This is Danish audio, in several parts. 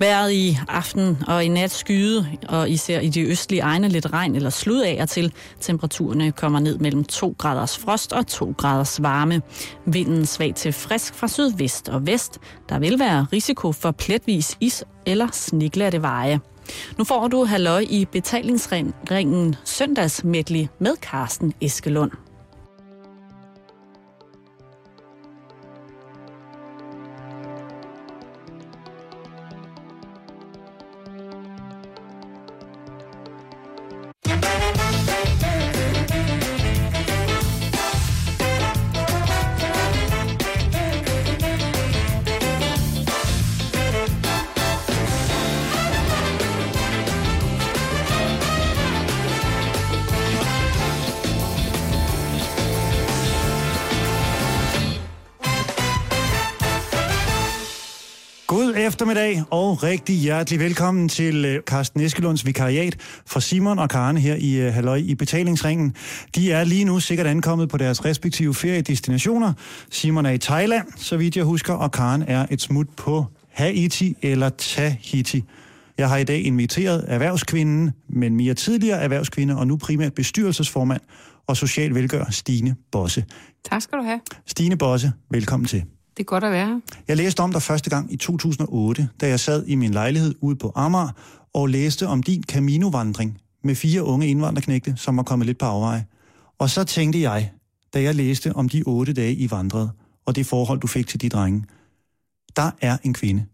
Været i aften og i nat skyde, og især i de østlige egne lidt regn eller slud af og til. Temperaturerne kommer ned mellem 2 graders frost og 2 graders varme. Vinden svag til frisk fra sydvest og vest. Der vil være risiko for pletvis is eller sniglatte veje. Nu får du halløj i betalingsringen søndagsmedley med Carsten Eskelund. Eftermiddag og rigtig hjertelig velkommen til øh, Carsten Eskelunds vikariat for Simon og Karen her i øh, Halløj i betalingsringen. De er lige nu sikkert ankommet på deres respektive feriedestinationer. Simon er i Thailand, så vidt jeg husker, og Karen er et smut på Haiti eller Tahiti. Jeg har i dag inviteret erhvervskvinden, men mere tidligere erhvervskvinde og nu primært bestyrelsesformand og social velgør Stine Bosse. Tak skal du have. Stine Bosse, velkommen til. Det er godt at være. Jeg læste om dig første gang i 2008, da jeg sad i min lejlighed ude på Amager og læste om din Camino-vandring med fire unge indvandrerknægte, som var kommet lidt på afveje. Og så tænkte jeg, da jeg læste om de otte dage, I vandrede, og det forhold, du fik til de drenge, der er en kvinde,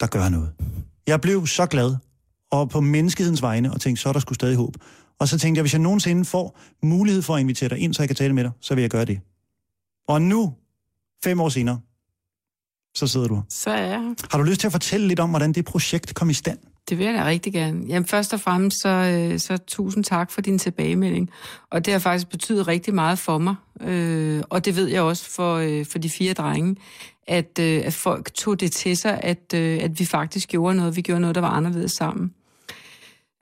der gør noget. Jeg blev så glad, og på menneskehedens vegne, og tænkte, så er der skulle stadig håb. Og så tænkte jeg, hvis jeg nogensinde får mulighed for at invitere dig ind, så jeg kan tale med dig, så vil jeg gøre det. Og nu, fem år senere, så sidder du. Så er jeg. Har du lyst til at fortælle lidt om, hvordan det projekt kom i stand? Det vil jeg da rigtig gerne. Jamen først og fremmest, så, øh, så tusind tak for din tilbagemelding. Og det har faktisk betydet rigtig meget for mig. Øh, og det ved jeg også for, øh, for de fire drenge, at, øh, at folk tog det til sig, at, øh, at vi faktisk gjorde noget. Vi gjorde noget, der var anderledes sammen.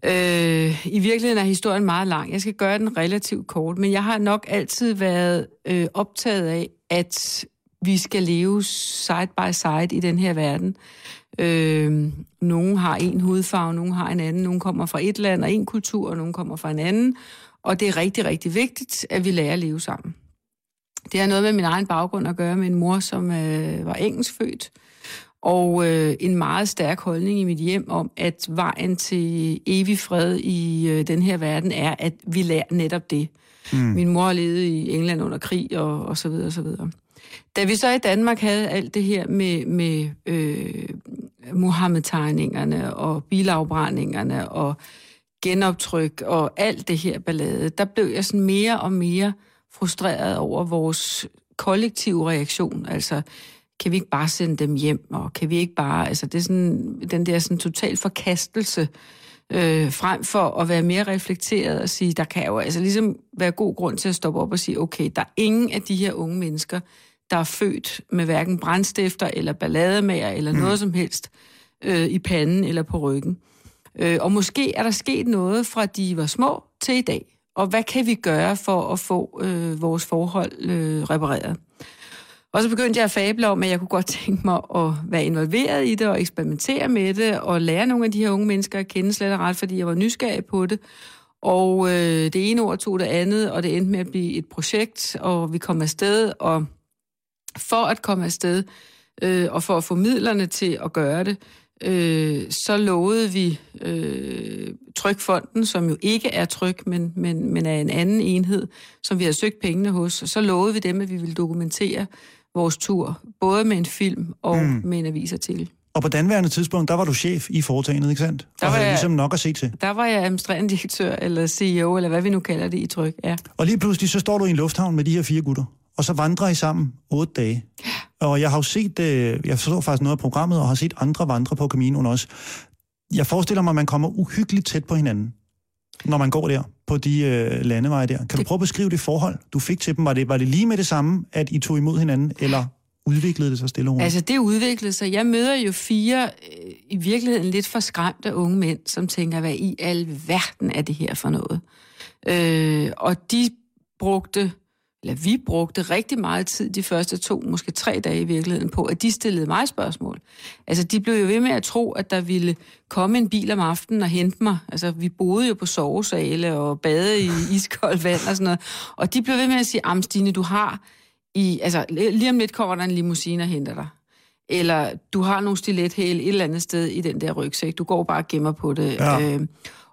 Øh, I virkeligheden er historien meget lang. Jeg skal gøre den relativt kort, men jeg har nok altid været øh, optaget af, at vi skal leve side by side i den her verden. Øh, nogle har en hudfarve, nogle har en anden, nogle kommer fra et land og en kultur, og nogle kommer fra en anden. Og det er rigtig, rigtig vigtigt, at vi lærer at leve sammen. Det har noget med min egen baggrund at gøre med en mor, som øh, var engelskfødt, og øh, en meget stærk holdning i mit hjem om, at vejen til evig fred i øh, den her verden er, at vi lærer netop det. Mm. Min mor levede i England under krig og, og så videre og så videre. Da vi så i Danmark havde alt det her med, med øh, Mohammed-tegningerne og bilafbrændingerne og genoptryk og alt det her ballade, der blev jeg sådan mere og mere frustreret over vores kollektive reaktion. Altså, kan vi ikke bare sende dem hjem, og kan vi ikke bare... Altså, det er sådan, den der sådan total forkastelse, øh, frem for at være mere reflekteret og sige, der kan jo altså ligesom være god grund til at stoppe op og sige, okay, der er ingen af de her unge mennesker, der er født med hverken brændstifter eller ballademager eller mm. noget som helst øh, i panden eller på ryggen. Øh, og måske er der sket noget fra de var små til i dag. Og hvad kan vi gøre for at få øh, vores forhold øh, repareret? Og så begyndte jeg at fable om, at jeg kunne godt tænke mig at være involveret i det og eksperimentere med det og lære nogle af de her unge mennesker at kende slet og ret, fordi jeg var nysgerrig på det. Og øh, det ene ord tog det andet, og det endte med at blive et projekt, og vi kom afsted, og for at komme afsted, øh, og for at få midlerne til at gøre det, øh, så lovede vi øh, Trykfonden, som jo ikke er Tryk, men, men, men er en anden enhed, som vi har søgt pengene hos, så lovede vi dem, at vi ville dokumentere vores tur, både med en film og mm. med en avisartikel. Og på danværende tidspunkt, der var du chef i foretagendet, ikke sandt? Der og var havde jeg- ligesom nok at se til. Der var jeg administrerende direktør, eller CEO, eller hvad vi nu kalder det i Tryk, ja. Og lige pludselig, så står du i en lufthavn med de her fire gutter, og så vandrer I sammen otte dage. Og jeg har jo set, øh, jeg så faktisk noget af programmet, og har set andre vandre på Caminoen også. Jeg forestiller mig, at man kommer uhyggeligt tæt på hinanden, når man går der på de øh, landeveje der. Kan du Det- prøve at beskrive det forhold, du fik til dem? Var det, var det lige med det samme, at I tog imod hinanden, eller udviklede det sig stille og? Altså, det udviklede sig. Jeg møder jo fire, øh, i virkeligheden lidt for skræmte unge mænd, som tænker, hvad i al verden er det her for noget? Øh, og de brugte eller vi brugte rigtig meget tid de første to, måske tre dage i virkeligheden på, at de stillede mig spørgsmål. Altså, de blev jo ved med at tro, at der ville komme en bil om aftenen og hente mig. Altså, vi boede jo på sovesale og bade i iskoldt vand og sådan noget. Og de blev ved med at sige, Amstine, du har i... Altså, lige om lidt kommer der en limousine og henter dig. Eller du har nogle stilethæl et eller andet sted i den der rygsæk. Du går bare og gemmer på det. Ja. Øh,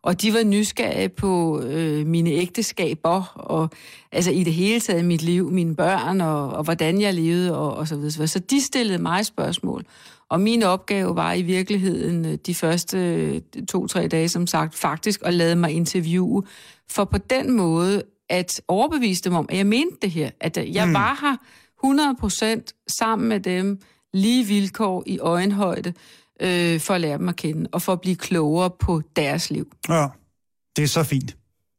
og de var nysgerrige på øh, mine ægteskaber, og altså i det hele taget mit liv, mine børn, og, og hvordan jeg levede, og, og så videre. Så de stillede mig spørgsmål. Og min opgave var i virkeligheden øh, de første øh, to-tre dage, som sagt, faktisk at lade mig interviewe, for på den måde at overbevise dem om, at jeg mente det her, at jeg mm. var her 100% sammen med dem, lige vilkår i øjenhøjde, øh, for at lære dem at kende, og for at blive klogere på deres liv. Ja, det er så fint.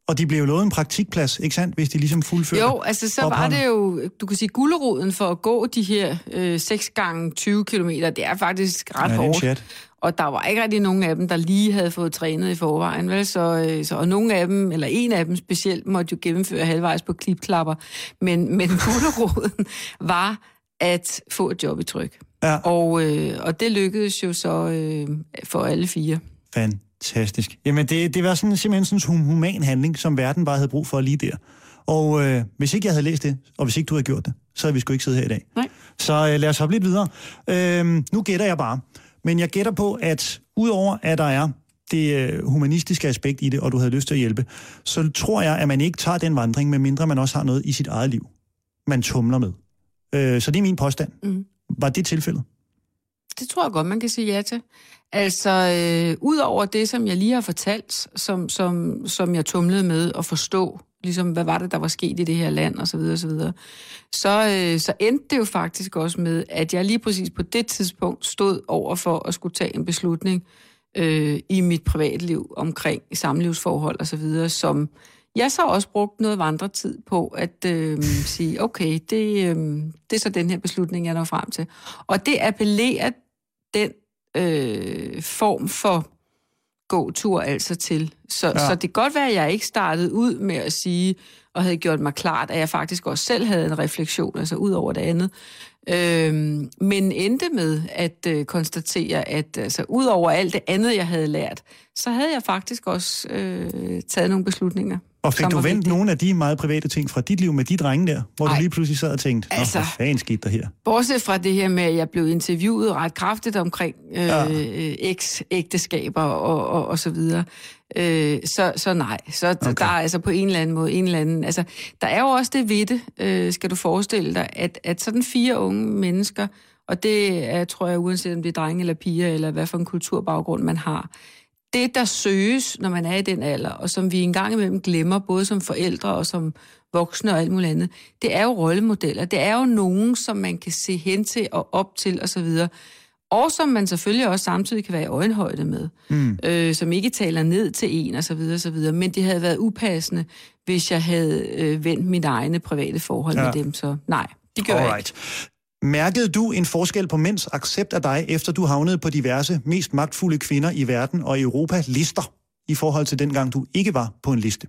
Og de blev jo lovet en praktikplads, ikke sandt, hvis de ligesom fuldførte Jo, altså så var det jo, du kan sige, gulderoden for at gå de her øh, 6 gange 20 km, det er faktisk ret ja, hårdt. Chat. Og der var ikke rigtig nogen af dem, der lige havde fået trænet i forvejen, vel? Så, øh, så, og nogle af dem, eller en af dem specielt, måtte jo gennemføre halvvejs på klipklapper. Men, men gulderoden var at få et job i tryk. Ja. Og, øh, og det lykkedes jo så øh, for alle fire. Fantastisk. Jamen, det, det var sådan, simpelthen sådan en human handling, som verden bare havde brug for lige der. Og øh, hvis ikke jeg havde læst det, og hvis ikke du havde gjort det, så havde vi sgu ikke siddet her i dag. Nej. Så øh, lad os hoppe lidt videre. Øh, nu gætter jeg bare. Men jeg gætter på, at udover at der er det øh, humanistiske aspekt i det, og du havde lyst til at hjælpe, så tror jeg, at man ikke tager den vandring, medmindre man også har noget i sit eget liv, man tumler med. Øh, så det er min påstand. Mm. Var det tilfældet? Det tror jeg godt, man kan sige ja til. Altså, øh, ud over det, som jeg lige har fortalt, som, som, som jeg tumlede med at forstå, ligesom hvad var det, der var sket i det her land, og så videre, og så videre, så, øh, så endte det jo faktisk også med, at jeg lige præcis på det tidspunkt stod over for at skulle tage en beslutning øh, i mit privatliv omkring samlivsforhold og så videre, som jeg så også brugt noget vandretid på at øh, sige, okay, det, øh, det er så den her beslutning, jeg når frem til. Og det appellerer den øh, form for gåtur altså til. Så, ja. så det kan godt være, at jeg ikke startede ud med at sige, og havde gjort mig klart, at jeg faktisk også selv havde en refleksion, altså ud over det andet. Øhm, men endte med at øh, konstatere, at altså, ud over alt det andet, jeg havde lært, så havde jeg faktisk også øh, taget nogle beslutninger. Og fik du vendt nogle af de meget private ting fra dit liv med de drenge der, hvor Ej, du lige pludselig sad og tænkte, altså, hvad fanden skete der her? Bortset fra det her med, at jeg blev interviewet ret kraftigt omkring øh, ja. eks-ægteskaber og, og, og så videre, øh, så, så nej. Så okay. der er altså på en eller anden måde, en eller anden... Altså, der er jo også det ved det, øh, skal du forestille dig, at, at sådan fire unge mennesker, og det er, tror jeg, uanset om det er drenge eller piger, eller hvad for en kulturbaggrund man har, det, der søges, når man er i den alder, og som vi engang imellem glemmer, både som forældre og som voksne og alt muligt andet, det er jo rollemodeller. Det er jo nogen, som man kan se hen til og op til osv., og som man selvfølgelig også samtidig kan være i øjenhøjde med, mm. øh, som ikke taler ned til en og så videre, så videre. Men det havde været upassende, hvis jeg havde øh, vendt mit egne private forhold ja. med dem, så nej, det gør Alright. Ikke. Mærkede du en forskel på mænds accept af dig, efter du havnede på diverse mest magtfulde kvinder i verden og i Europa lister, i forhold til dengang du ikke var på en liste?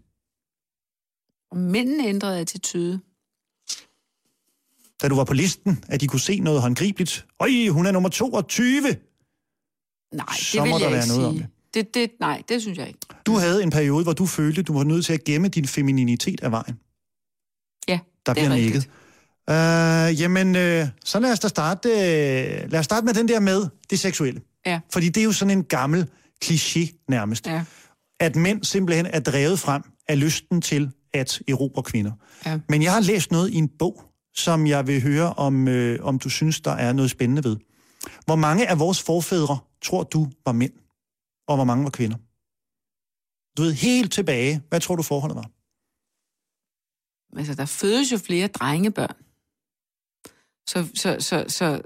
Mændene ændrede attitude. Da du var på listen, at de kunne se noget håndgribeligt. Øj, hun er nummer 22! Nej, Så det vil må jeg der være noget sige. Om det. Det, det, nej, det synes jeg ikke. Du havde en periode, hvor du følte, du var nødt til at gemme din femininitet af vejen. Ja, Der bliver nikket. Uh, jamen, uh, så lad os da starte, uh, lad os starte med den der med det seksuelle. Ja. Fordi det er jo sådan en gammel kliché nærmest. Ja. At mænd simpelthen er drevet frem af lysten til at erobre kvinder. Ja. Men jeg har læst noget i en bog, som jeg vil høre, om, uh, om du synes, der er noget spændende ved. Hvor mange af vores forfædre tror du var mænd, og hvor mange var kvinder? Du ved, helt tilbage, hvad tror du forholdet var? Altså, der fødes jo flere drengebørn. Så, så, så, så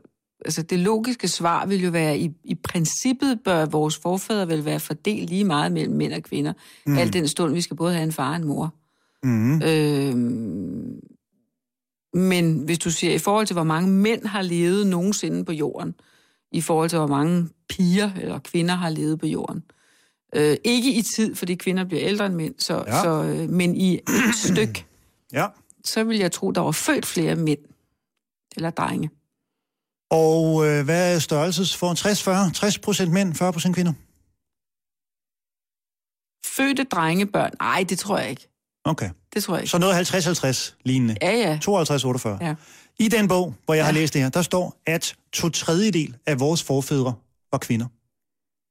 altså det logiske svar vil jo være, i, i princippet bør vores forfædre vel være fordelt lige meget mellem mænd og kvinder. Mm. Alt den stund, vi skal både have en far og en mor. Mm. Øhm, men hvis du siger, i forhold til, hvor mange mænd har levet nogensinde på jorden, i forhold til, hvor mange piger eller kvinder har levet på jorden. Øh, ikke i tid, fordi kvinder bliver ældre end mænd, så, ja. så, øh, men i et stykke. Ja så vil jeg tro, der var født flere mænd eller drenge. Og øh, hvad er størrelses for 60-40? 60 procent mænd, 40 procent kvinder? Fødte drengebørn? Nej, det tror jeg ikke. Okay. Det tror jeg ikke. Så noget 50-50 lignende. Ja, ja. 52-48. Ja. I den bog, hvor jeg ja. har læst det her, der står, at to tredjedel af vores forfædre var kvinder.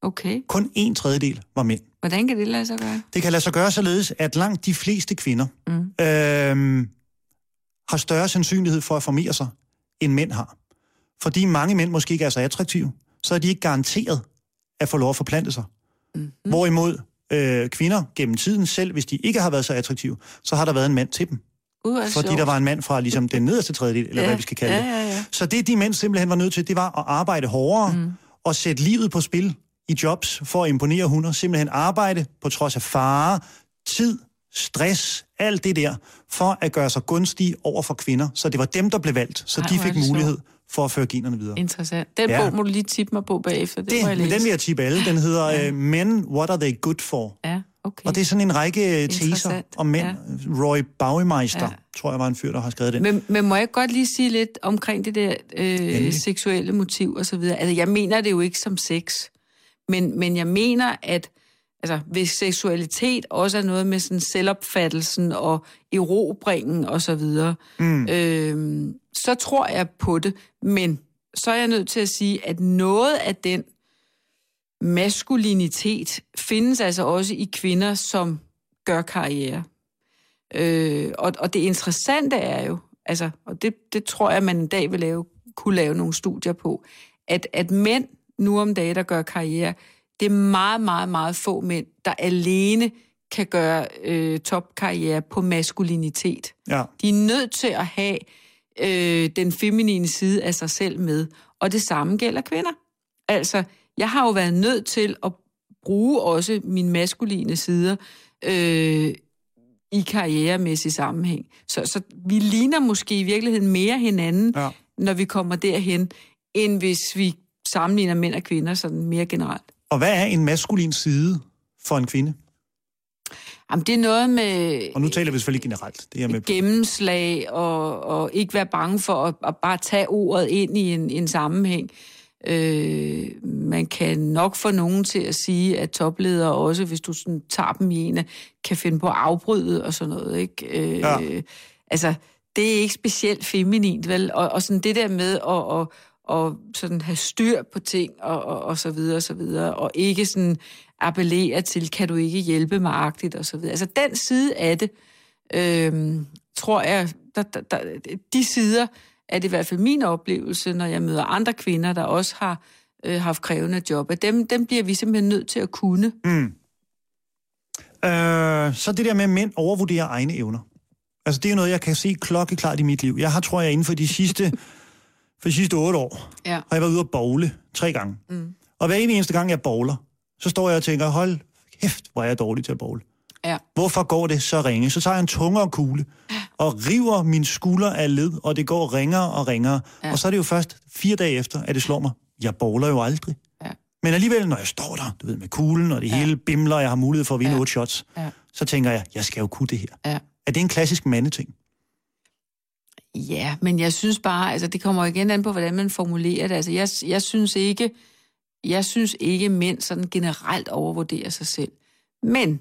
Okay. Kun en tredjedel var mænd. Hvordan kan det lade sig gøre? Det kan lade sig gøre således, at langt de fleste kvinder Mm. øhm, har større sandsynlighed for at formere sig, end mænd har. Fordi mange mænd måske ikke er så attraktive, så er de ikke garanteret at få lov at forplante sig. Mm. Hvorimod øh, kvinder gennem tiden, selv hvis de ikke har været så attraktive, så har der været en mand til dem. Uh, Fordi sjovt. der var en mand fra ligesom, den nederste tredjedel, eller ja. hvad vi skal kalde ja, det. Ja, ja, Så det, de mænd simpelthen var nødt til, det var at arbejde hårdere mm. og sætte livet på spil i jobs for at imponere hunder. Simpelthen arbejde på trods af fare, tid, stress, alt det der, for at gøre sig gunstige over for kvinder. Så det var dem, der blev valgt, så Ej, de fik mulighed for at føre generne videre. Interessant. Den Ja. bog må du lige tippe mig på bagefter. Det, Det, må jeg men læse. den vil jeg tippe alle. Den hedder ja. Men, What Are They Good For? Ja, okay. Og det er sådan en række øh, teser om mænd. Ja. Roy Baumeister, ja. Tror jeg var en fyr, der har skrevet den. Men, men må jeg godt lige sige lidt omkring det der øh, Endelig. seksuelle motiv og så videre? Altså, jeg mener det jo ikke som sex, men, men jeg mener, at altså, hvis seksualitet også er noget med sådan selvopfattelsen og erobringen og så videre, mm. øh, så tror jeg på det. Men så er jeg nødt til at sige, at noget af den maskulinitet findes altså også i kvinder, som gør karriere. Øh, og, og det interessante er jo, altså, og det, det tror jeg, man en dag vil lave, kunne lave nogle studier på, at, at mænd nu om dagen, der gør karriere, det er meget, meget, meget få mænd, der alene kan gøre øh, topkarriere på maskulinitet. Ja. De er nødt til at have øh, den feminine side af sig selv med. Og det samme gælder kvinder. Altså, jeg har jo været nødt til at bruge også mine maskuline sider øh, i karrieremæssig sammenhæng. Så, så vi ligner måske i virkeligheden mere hinanden, Ja. når vi kommer derhen, end hvis vi sammenligner mænd og kvinder sådan mere generelt. Og hvad er en maskulin side for en kvinde? Jamen, det er noget med Og nu taler vi selvfølgelig generelt. Det er med gennemslag og, og ikke være bange for at, at bare tage ordet ind i en, en sammenhæng. Øh, man kan nok få nogen til at sige, at topledere også, hvis du sådan tager dem i en, kan finde på at afbryde og sådan noget. Ikke? Øh, Ja. Altså, det er ikke specielt feminint, vel? Og, og sådan det der med at, at, og sådan have styr på ting og, og, og så videre og så videre, og ikke sådan appellere til, kan du ikke hjælpe mig agtigt og så videre. Altså den side af det, øh, tror jeg, der, der, der, de sider er det i hvert fald min oplevelse, når jeg møder andre kvinder, der også har øh, haft krævende job, at dem, dem bliver vi simpelthen nødt til at kunne. Mm. Øh, så det der med, at mænd overvurderer egne evner. Altså, det er noget, jeg kan se klokkeklart i mit liv. Jeg har, tror jeg, inden for de sidste, for de sidste otte år, Ja. har jeg været ude at bowle tre gange. Mm. Og hver eneste gang, jeg bowler, så står jeg og tænker, hold kæft, hvor er jeg dårlig til at bowle. Ja. Hvorfor går det så ringe? Så tager jeg en tungere kugle og river min skulder af led, og det går ringere og ringere. Ja. Og så er det jo først fire dage efter, at det slår mig. Jeg bowler jo aldrig. Ja. Men alligevel, når jeg står der, du ved, med kuglen, og det ja. hele bimler, og jeg har mulighed for at vinde. Ja. otte shots, Ja. så tænker jeg, jeg skal jo kunne det her. Ja. Er det en klassisk mandeting? Ja, men jeg synes bare, altså det kommer igen an på, hvordan man formulerer det. Altså jeg, jeg synes ikke, jeg synes ikke, mænd sådan generelt overvurderer sig selv. Men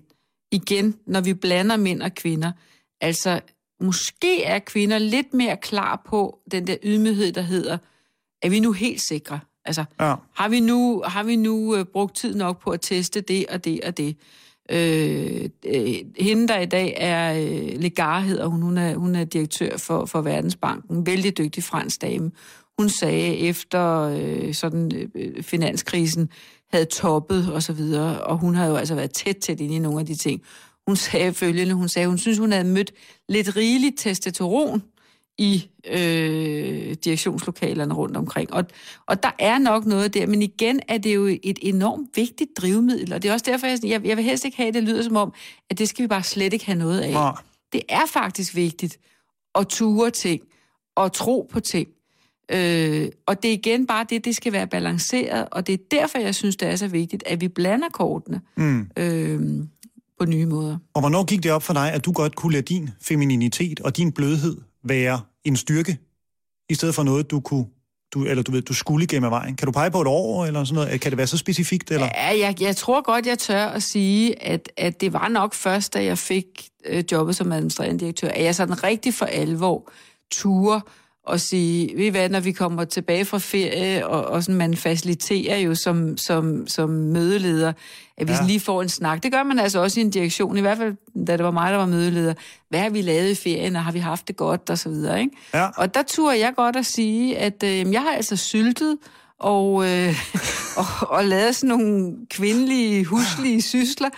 igen, når vi blander mænd og kvinder, altså måske er kvinder lidt mere klar på den der ydmyghed, der hedder, er vi nu helt sikre? Altså, Ja. har vi nu, har vi nu øh, brugt tid nok på at teste det og det og det? Øh, øh, hende, der i dag er øh, Legar, hedder hun, hun er, hun er direktør for, for Verdensbanken, vældig dygtig fransk dame. Hun sagde efter øh, sådan øh, finanskrisen havde toppet og så videre, og hun har jo altså været tæt tæt inde i nogle af de ting. Hun sagde følgende, hun sagde, hun synes, hun havde mødt lidt rigeligt testosteron i øh, direktionslokalerne rundt omkring. Og, og der er nok noget der, men igen er det jo et enormt vigtigt drivmiddel, og det er også derfor, jeg, jeg, jeg vil helst ikke have, at det lyder som om, at det skal vi bare slet ikke have noget af. Nej. Det er faktisk vigtigt at ture ting og tro på ting. Øh, og det er igen bare det, det skal være balanceret, og det er derfor, jeg synes, det er så vigtigt, at vi blander kortene. Mm. Øh, på nye måder. Og hvornår gik det op for dig, at du godt kunne lade din femininitet og din blødhed være en styrke, i stedet for noget, du kunne du, eller du ved, du skulle gennem vejen. Kan du pege på et år, eller sådan noget? Kan det være så specifikt? Eller? Ja, jeg, jeg tror godt, jeg tør at sige, at, at det var nok først, da jeg fik øh, jobbet som administrerende direktør, at jeg sådan rigtig for alvor turde og sige, ved hvad, når vi kommer tilbage fra ferie, og, og sådan, man faciliterer jo som, som, som mødeleder, at vi ja. lige får en snak. Det gør man altså også i en direktion, i hvert fald da det var mig, der var mødeleder. Hvad har vi lavet i ferien, og har vi haft det godt, og så videre. Ikke? Ja. Og der turde jeg godt at sige, at øh, jeg har altså syltet, og, øh, og, og lavet sådan nogle kvindelige, huslige sysler,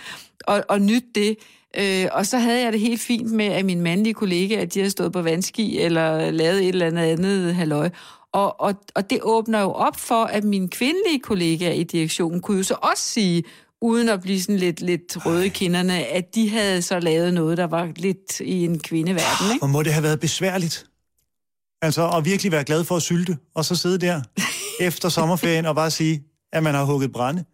og, og nyt det. Øh, og så havde jeg det helt fint med, at mine mandlige kollegaer, at de havde stået på vandski eller lavet et eller andet andet halløj. Og, og, og det åbner jo op for, at mine kvindelige kollegaer i direktionen kunne jo så også sige, uden at blive sådan lidt, lidt røde i kinderne, at de havde så lavet noget, der var lidt i en kvindeverden. Ikke? Og må det have været besværligt? Altså at virkelig være glad for at sylte, og så sidde der efter sommerferien og bare sige, at man har hugget brænde?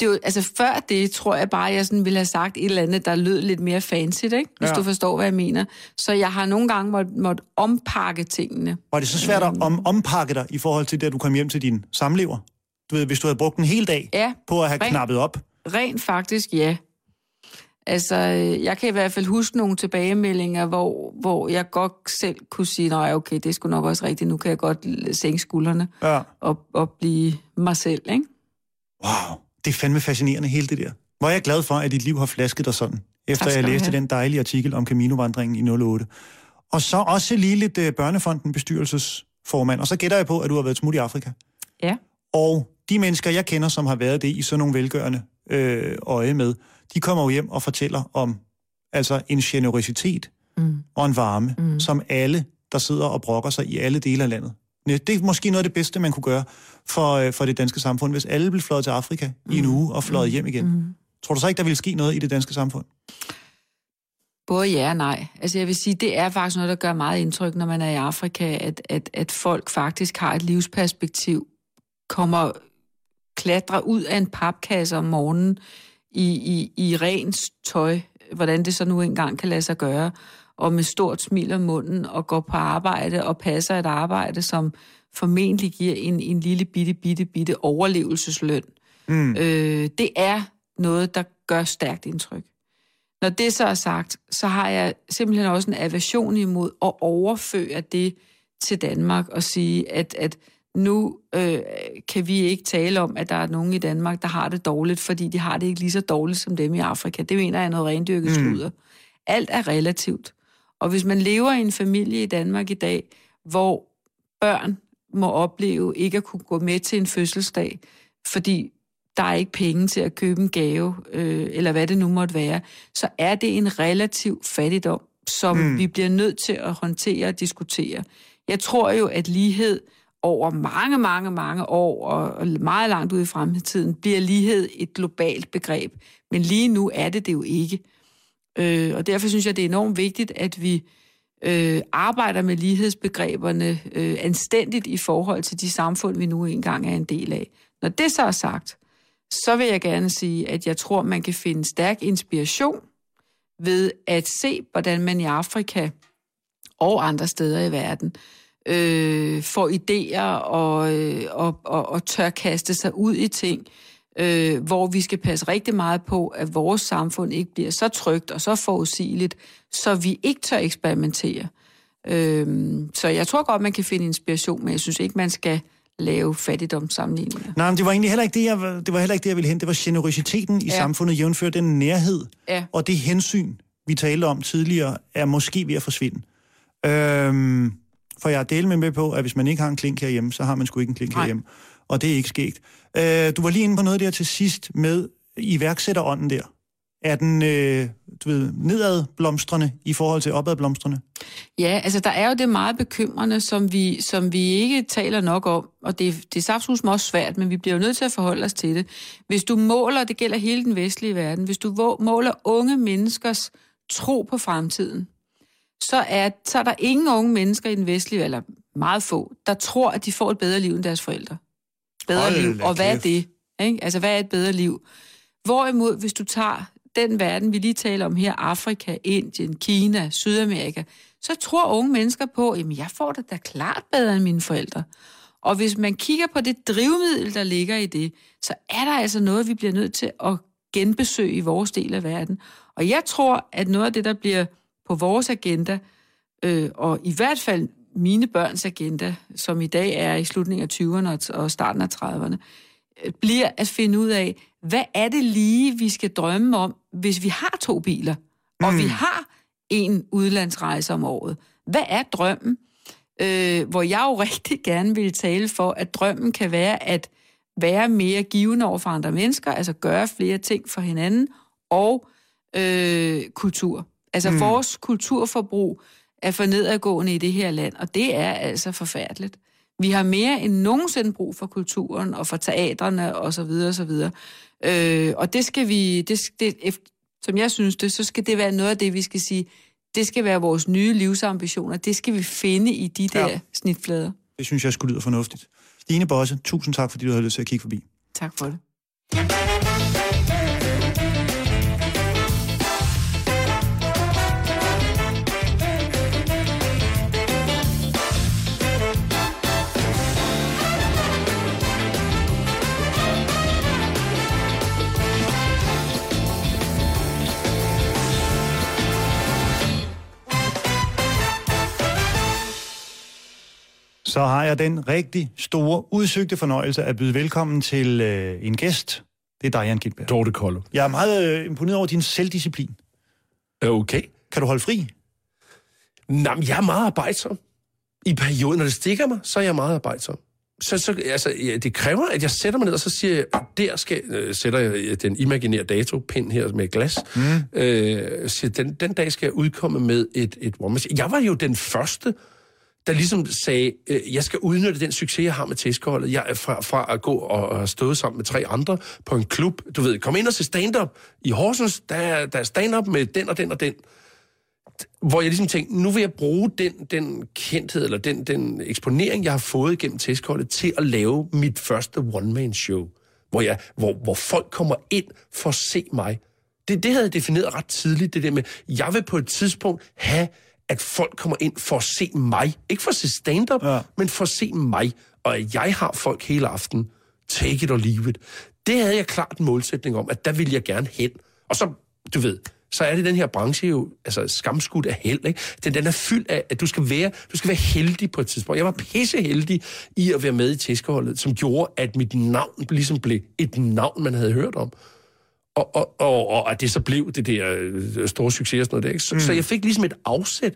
Det var, altså før det, tror jeg bare, jeg sådan ville have sagt et eller andet, der lød lidt mere fancy, ikke? hvis ja. du forstår, hvad jeg mener. Så jeg har nogle gange måttet måtte ompakke tingene. Var det så svært at om, ompakke dig i forhold til det, at du kom hjem til din samlever? Du ved, hvis du havde brugt en hel dag ja, på at have rent, knappet op? Rent faktisk, ja. Altså, jeg kan i hvert fald huske nogle tilbagemeldinger, hvor, hvor jeg godt selv kunne sige, nej, okay, det skulle nok også rigtigt, nu kan jeg godt sænke skuldrene ja. og, og blive mig selv, ikke? Wow det er fandme fascinerende, hele det der. Hvor er jeg glad for, at dit liv har flasket dig sådan, efter jeg læste den dejlige artikel om Camino-vandringen i 08. Og så også lige lidt uh, Børnefonden bestyrelsesformand, og så gætter jeg på, at du har været smut i Afrika. Ja. Og de mennesker, jeg kender, som har været det i sådan nogle velgørende øh, øje med, de kommer jo hjem og fortæller om altså en generøsitet mm. og en varme, mm. som alle, der sidder og brokker sig i alle dele af landet, det er måske noget af det bedste, man kunne gøre for, øh, for det danske samfund, hvis alle blev fløjet til Afrika mm. i en mm. uge og fløjet mm. hjem igen. Mm. Tror du så ikke, der ville ske noget i det danske samfund? Både ja og nej. Altså jeg vil sige, det er faktisk noget, der gør meget indtryk, når man er i Afrika, at, at, at folk faktisk har et livsperspektiv, kommer, klatrer ud af en papkasse om morgenen i, i, i rent tøj, hvordan det så nu engang kan lade sig gøre, og med stort smil om munden og går på arbejde og passer et arbejde, som formentlig giver en, en lille bitte, bitte, bitte overlevelsesløn. Mm. Øh, det er noget, der gør stærkt indtryk. Når det så er sagt, så har jeg simpelthen også en aversion imod at overføre det til Danmark og sige, at, at nu øh, kan vi ikke tale om, at der er nogen i Danmark, der har det dårligt, fordi de har det ikke lige så dårligt som dem i Afrika. Det mener jeg er noget rendyrket mm. sludder. Alt er relativt. Og hvis man lever i en familie i Danmark i dag, hvor børn må opleve ikke at kunne gå med til en fødselsdag, fordi der er ikke penge til at købe en gave, øh, eller hvad det nu måtte være, så er det en relativ fattigdom, som mm. vi bliver nødt til at håndtere og diskutere. Jeg tror jo, at lighed over mange, mange, mange år, og meget langt ud i fremtiden, bliver lighed et globalt begreb. Men lige nu er det det jo ikke. Øh, og derfor synes jeg, det er enormt vigtigt, at vi øh, arbejder med lighedsbegreberne øh, anstændigt i forhold til de samfund, vi nu engang er en del af. Når det så er sagt, så vil jeg gerne sige, at jeg tror, man kan finde stærk inspiration ved at se, hvordan man i Afrika og andre steder i verden øh, får idéer og, øh, og, og, og tør kaste sig ud i ting, øh, hvor vi skal passe rigtig meget på, at vores samfund ikke bliver så trygt og så forudsigeligt, så vi ikke tør eksperimentere. Øh, så jeg tror godt, man kan finde inspiration, men jeg synes ikke, man skal lave fattigdomssammenligninger. Nej, men det var egentlig heller ikke det, jeg, det var heller ikke det, jeg ville hen. Det var generøsiteten i ja. samfundet, jævnført den nærhed ja. og det hensyn, vi talte om tidligere, er måske ved at forsvinde. Øhm, for jeg er del med, med på, at hvis man ikke har en klink herhjemme, så har man sgu ikke en klink Nej. herhjemme og det er ikke sket. Øh, du var lige inde på noget der til sidst med iværksætterånden der. Er den, øh, du ved, nedadblomstrende i forhold til opadblomstrende? Ja, altså der er jo det meget bekymrende, som vi, som vi ikke taler nok om, og det, det er absolut også svært, men vi bliver jo nødt til at forholde os til det. Hvis du måler, det gælder hele den vestlige verden, hvis du måler unge menneskers tro på fremtiden, så er, så er der ingen unge mennesker i den vestlige, eller meget få, der tror, at de får et bedre liv end deres forældre bedre Hold liv, og hvad er det? Ikke? Altså, hvad er et bedre liv? Hvorimod, hvis du tager den verden, vi lige taler om her, Afrika, Indien, Kina, Sydamerika, så tror unge mennesker på, at jeg får det da klart bedre end mine forældre. Og hvis man kigger på det drivmiddel, der ligger i det, så er der altså noget, vi bliver nødt til at genbesøge i vores del af verden. Og jeg tror, at noget af det, der bliver på vores agenda, øh, og i hvert fald mine børns agenda, som i dag er i slutningen af 20'erne og starten af 30'erne, øh, bliver at finde ud af, hvad er det lige, vi skal drømme om, hvis vi har to biler, og mm. vi har en udlandsrejse om året. Hvad er drømmen? Øh, hvor jeg jo rigtig gerne vil tale for, at drømmen kan være at være mere givende over for andre mennesker, altså gøre flere ting for hinanden, og øh, kultur. Altså mm. vores kulturforbrug er for nedadgående i det her land, og det er altså forfærdeligt. Vi har mere end nogensinde brug for kulturen og for teatrene og så videre og så videre. Øh, og det skal vi, det, det, som jeg synes det, så skal det være noget af det, vi skal sige, det skal være vores nye livsambitioner. Det skal vi finde i de der ja. snitflader. Det synes jeg skulle lyde fornuftigt. Stine Bosse, tusind tak, fordi du havde lyst til at kigge forbi. Tak for det. Så har jeg den rigtig store, udsøgte fornøjelse at byde velkommen til øh, en gæst. Det er Diane Gilbert. Dorte Kolde. Jeg er meget øh, imponeret over din selvdisciplin. Okay. Kan du holde fri? Jamen, jeg er meget arbejdsom. I perioden, når det stikker mig, så er jeg meget arbejdsom. Så, så altså, ja, det kræver, at jeg sætter mig ned, og så siger jeg, der skal, øh, sætter jeg den imaginære datopind her med glas. Mm. Øh, siger, den, den dag skal jeg udkomme med et, et one Jeg var jo den første, der ligesom sagde, øh, jeg skal udnytte den succes, jeg har med tæskeholdet. Jeg er fra, fra at gå og, og stå sammen med tre andre på en klub. Du ved, kom ind og se stand-up i Horsens. Der, der er stand-up med den og den og den. Hvor jeg ligesom tænkte, nu vil jeg bruge den, den kendthed, eller den, den eksponering, jeg har fået gennem tæskeholdet, til at lave mit første one-man-show. Hvor, jeg, hvor, hvor folk kommer ind for at se mig. Det, det havde jeg defineret ret tidligt, det der med, jeg vil på et tidspunkt have at folk kommer ind for at se mig. Ikke for at se stand-up, ja. men for at se mig. Og at jeg har folk hele aften. Take it or leave it. Det havde jeg klart en målsætning om, at der vil jeg gerne hen. Og så, du ved, så er det den her branche jo altså skamskudt af held, ikke? Den, den er fyldt af, at du skal, være, du skal være heldig på et tidspunkt. Jeg var pisse heldig i at være med i tæskeholdet, som gjorde, at mit navn ligesom blev et navn, man havde hørt om og, og, og, og at det så blev det der øh, store succes og sådan noget der. Ikke? Så, mm. så jeg fik ligesom et afsæt.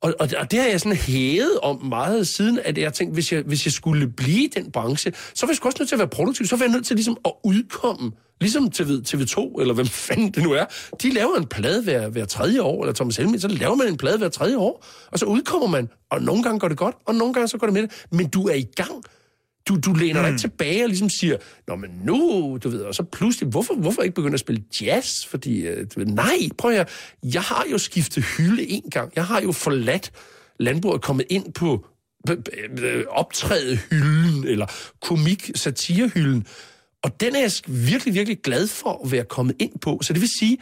Og, og, og det har jeg sådan hævet om meget siden, at jeg tænkte, hvis jeg, hvis jeg skulle blive i den branche, så var jeg også nødt til at være produktiv. Så var jeg nødt til ligesom at udkomme. Ligesom TV, TV2, eller hvem fanden det nu er. De laver en plade hver, hver tredje år, eller Thomas Helmi, så laver man en plade hver tredje år, og så udkommer man. Og nogle gange går det godt, og nogle gange så går det med det. Men du er i gang. Du, du læner dig mm. tilbage og ligesom siger, Nå, men nu, du ved, og så pludselig, hvorfor, hvorfor ikke begynde at spille jazz? Fordi, øh, du ved, nej, prøv at jeg har jo skiftet hylde en gang. Jeg har jo forladt landbruget kommet ind på optræde hylden, eller komik satirehylden. Og den er jeg virkelig, virkelig glad for at være kommet ind på. Så det vil sige,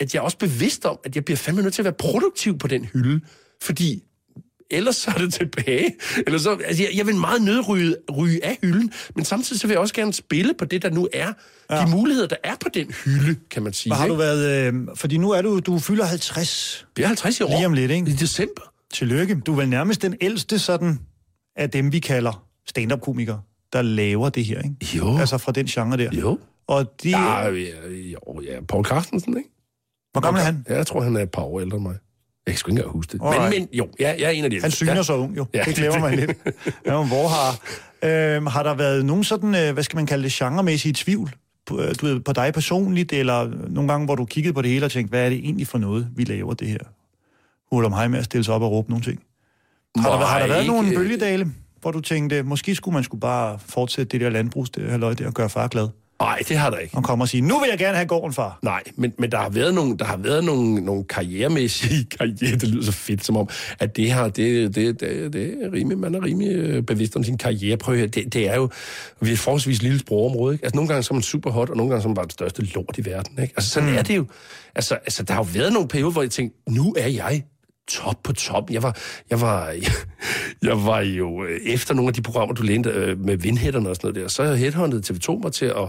at jeg er også bevidst om, at jeg bliver fandme nødt til at være produktiv på den hylde. Fordi ellers så er det tilbage. Eller så, altså, jeg, jeg vil meget nødryge ryge af hylden, men samtidig så vil jeg også gerne spille på det, der nu er. Ja. De muligheder, der er på den hylde, kan man sige. Hvor har ikke? du været... Øh, fordi nu er du, du fylder 50. Det er 50 i år. Lige om lidt, ikke? I december. Tillykke. Du er vel nærmest den ældste sådan af dem, vi kalder stand-up-komikere, der laver det her, ikke? Jo. Altså fra den genre der. Jo. Og de... Ja, ja, jo, ja. Paul Carstensen, ikke? Hvor gammel er han? Ja, jeg tror, han er et par år ældre end mig. Jeg kan sgu ikke engang huske det. Men, men jo, jeg, jeg er en af de Han syner ja. så ung, jo. Ja. Det glemmer mig lidt. Ja, hvor har, øh, har der været nogen sådan, øh, hvad skal man kalde det, genremæssige tvivl på, øh, du ved, på dig personligt, eller nogle gange, hvor du kiggede på det hele og tænkte, hvad er det egentlig for noget, vi laver det her? Hul om hej med at stille sig op og råbe nogle ting. Har, Nej, der, har der været ikke. nogle bølgedale, hvor du tænkte, måske skulle man skulle bare fortsætte det der landbrugs, det her løg der, og gøre far glad? Nej, det har der ikke. og komme og sige, nu vil jeg gerne have gården, far. Nej, men, men der har været nogle, der har været nogle, nogle karrieremæssige karriere, det lyder så fedt, som om, at det her, det, det, det, det er rimelig, man er rimelig øh, bevidst om sin karriere. Prøv høre, det, det er jo, vi er et forholdsvis lille sprogområde, ikke? Altså nogle gange så er man super hot, og nogle gange så er man bare den største lort i verden, ikke? Altså sådan mm. er det jo. Altså, altså der har jo været nogle perioder, hvor jeg tænkte, nu er jeg top på top. Jeg var, jeg var, jeg var jo øh, efter nogle af de programmer, du lænede øh, med vindhætterne og sådan noget der, så jeg headhunted TV2 mig til at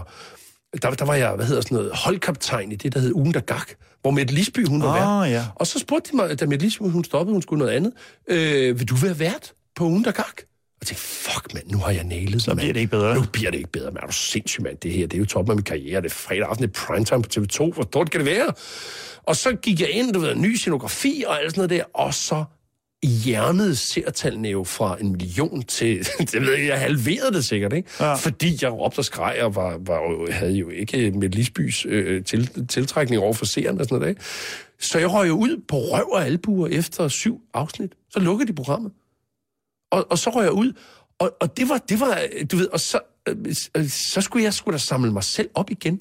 der, der var jeg, hvad hedder sådan noget, holdkaptajn i det, der hed Ugen der Gak, hvor Mette Lisby, hun var Ah, vært. ja. Og så spurgte de mig, da Mette Lisby, hun stoppede, hun skulle noget andet, øh, vil du være vært på Ugen der Gak? Og jeg tænkte, fuck mand, nu har jeg nailet Så bliver det ikke bedre. Nu bliver det ikke bedre, men er du sindssyg, mand. Det her, det er jo toppen af min karriere. Det er fredag aften, det er primetime på TV2. Hvor stort kan det være? Og så gik jeg ind, du ved, ny scenografi og alt sådan noget der, og så hjernede seertallene jo fra en million til, det ved jeg, jeg halverede det sikkert, ikke? Ja. Fordi jeg råbte og skreg, og var, var, jo- havde jo ikke med Lisbys øh, til, tiltrækning over for seerne og sådan noget, ikke? Så jeg røg jo ud på røv og albuer efter syv afsnit. Så lukkede de programmet. Og, og så røg jeg ud, og, og det var, det var, du ved, og så, øh, øh, så skulle jeg skulle da samle mig selv op igen.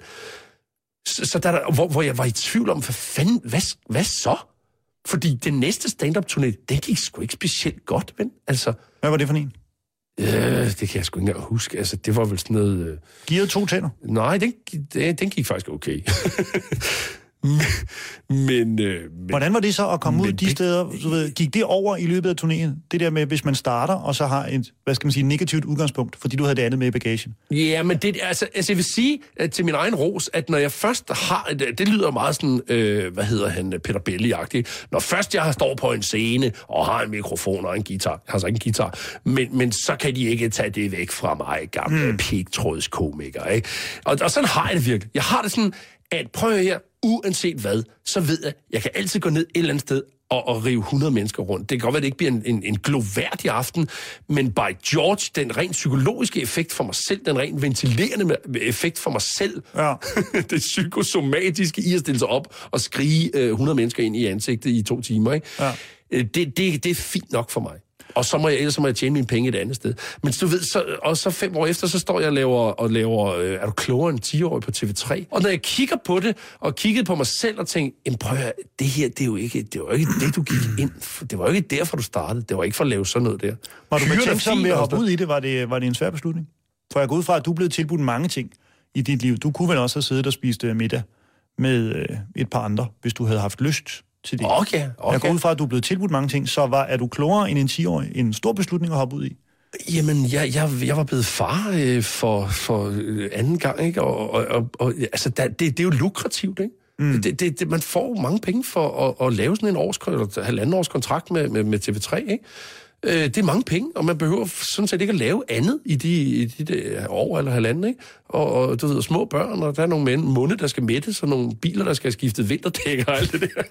Så, så der, hvor, hvor jeg var i tvivl om, hvad fanden, hvad, hvad så? Fordi den næste stand-up-turné, den gik sgu ikke specielt godt, men altså, Hvad var det for en? øh, det kan jeg sgu ikke engang huske. Altså, det var vel sådan noget... Øh, Givet to tænder. nej, den, den, den gik faktisk okay. men, øh, men, Hvordan var det så at komme ud Men de det- steder? Du ved, gik det over i løbet af turnéen? Det der med, hvis man starter, og så har et, hvad skal man sige, negativt udgangspunkt, fordi du havde det andet med i bagagen. Ja, men det, altså, altså jeg vil sige til min egen ros, at når jeg først har, det, lyder meget sådan, øh, hvad hedder han, Peter Belli-agtigt, når først jeg står på en scene og har en mikrofon og en guitar, jeg har så ikke en guitar, men, men så kan de ikke tage det væk fra mig, gamle mm. pigtrådskomiker, ikke? Og, og sådan har jeg det virkelig. Jeg har det sådan, at prøv her, uanset hvad, så ved jeg, jeg kan altid gå ned et eller andet sted og, og rive 100 mennesker rundt. Det kan godt være, at det ikke bliver en, en, en gloværdig aften, men by George, den rent psykologiske effekt for mig selv, den rent ventilerende effekt for mig selv, Ja. det psykosomatiske i at stille sig op og skrige øh, 100 mennesker ind i ansigtet i to timer, ikke? Ja. Øh, Det, det, det er fint nok for mig. Og så må jeg, ellers må jeg tjene mine penge et andet sted. Men du ved, så, og så fem år efter, så står jeg og laver, og laver øh, er du klogere end 10 år på TV3? Og når jeg kigger på det, og kiggede på mig selv og tænkte, jamen prøv at det her, det er jo ikke det, var ikke det, du gik ind for. Det var jo ikke derfor, du startede. Det var ikke for at lave sådan noget der. Var du betænksom ved at hoppe ud i det? Var, det? var det en svær beslutning? For jeg går ud fra, at du blevet tilbudt mange ting i dit liv. Du kunne vel også have siddet og spist øh, middag med øh, et par andre, hvis du havde haft lyst til det. Okay, Jeg okay. går ud fra, at du er blevet tilbudt mange ting, så var, er du klogere end en 10-årig? En stor beslutning at hoppe ud i? Jamen, jeg, jeg, jeg var blevet far øh, for, for øh, anden gang, ikke? Og, og, og, og altså, der, det, det er jo lukrativt, ikke? Mm. Det, det, det, man får mange penge for at, at lave sådan en års, eller halvanden års kontrakt med, med, med TV3, ikke? Øh, det er mange penge, og man behøver sådan set ikke at lave andet i de, i de der år eller halvanden, ikke? Og, og du ved, små børn, og der er nogle mænd, munde, der skal mættes, og nogle biler, der skal have skiftet vinterdæk og alt det der.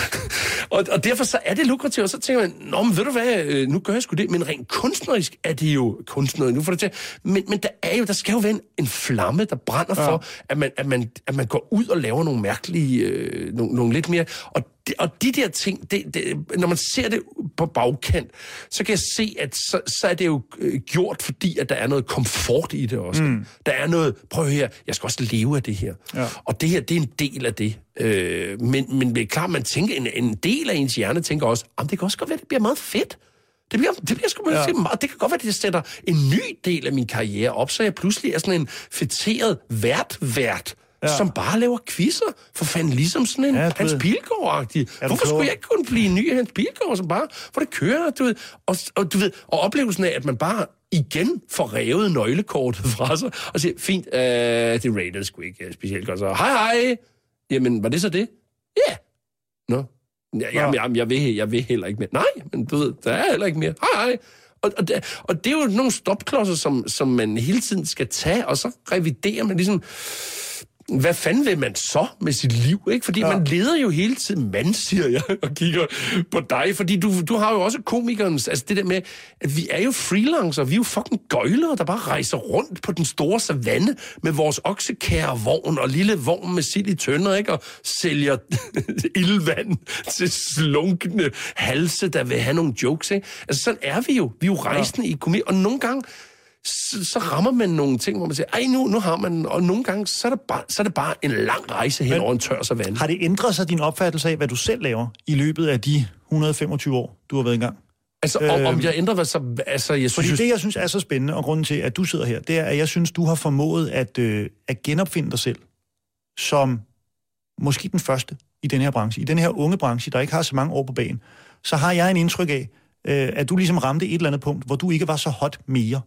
og, og derfor så er det lukrativt, og så tænker man, Nå, men ved du hvad, øh, nu gør jeg sgu det, men rent kunstnerisk er det jo kunstnerisk, nu får det til, men, men der er jo, der skal jo være en, en flamme, der brænder ja. for, at man, at, man, at man går ud og laver nogle mærkelige, øh, nogle, nogle lidt mere, og og de der ting, det, det, når man ser det på bagkant, så kan jeg se, at så, så er det jo øh, gjort, fordi at der er noget komfort i det også. Mm. Der er noget, prøv her, jeg skal også leve af det her. Ja. Og det her, det er en del af det. Øh, men, men det er klart, man tænker, en, en del af ens hjerne tænker også, om det kan også godt være, det bliver meget fedt. Det bliver, det bliver sgu Ja. ja. meget. Det kan godt være, at det sætter en ny del af min karriere op, så jeg pludselig er sådan en fætteret vært-vært, Ja. som bare laver quizzer. For fanden, ligesom sådan en Ja, Hans. Pilgaard-agtig. Hvorfor skulle jeg ikke kunne blive en ny Hans Pilgaard, som bare, hvor det kører, du ved. Og, og, du ved, og oplevelsen af, at man bare igen får revet nøglekortet fra sig, og siger, fint, øh, det rated sgu ikke øh, specielt godt, så hej hej. Jamen, var det så det? Ja. Nå. Ja, jamen, jamen, jeg, vil, jeg vil heller ikke mere. Nej, men du ved, der er heller ikke mere. Hej hej. Og, og, det, og det er jo nogle stopklodser, som, som man hele tiden skal tage, og så reviderer man ligesom, hvad fanden vil man så med sit liv? Ikke? Fordi ja. man leder jo hele tiden, mand, siger jeg, og kigger på dig. Fordi du, du har jo også komikernes, altså det der med, at vi er jo freelancer, vi er jo fucking gøjlere, der bare rejser rundt på den store savanne med vores oksekærvogn og lille vogn med sild i tønder, ikke? Og sælger ildvand til slunkne halse, der vil have nogle jokes, ikke? Altså sådan er vi jo. Vi er jo rejsende ja. i komik, og nogle gange, så, så rammer man nogle ting, hvor man siger, ej, nu, nu har man, og nogle gange, så er det bare, så er det bare en lang rejse hen Men- over en tør savanne. Har det ændret sig din opfattelse af, hvad du selv laver i løbet af de 125 år, du har været i gang? Altså, om, om Øhm, jeg ændrer, hvad så, altså, jeg Fordi synes, det, jeg synes er så spændende, og grunden til, at du sidder her, det er, at jeg synes, du har formået at, øh, at genopfinde dig selv som måske den første i den her branche. I den her unge branche, der ikke har så mange år på banen, så har jeg en indtryk af, øh, at du ligesom ramte et eller andet punkt, hvor du ikke var så hot mere.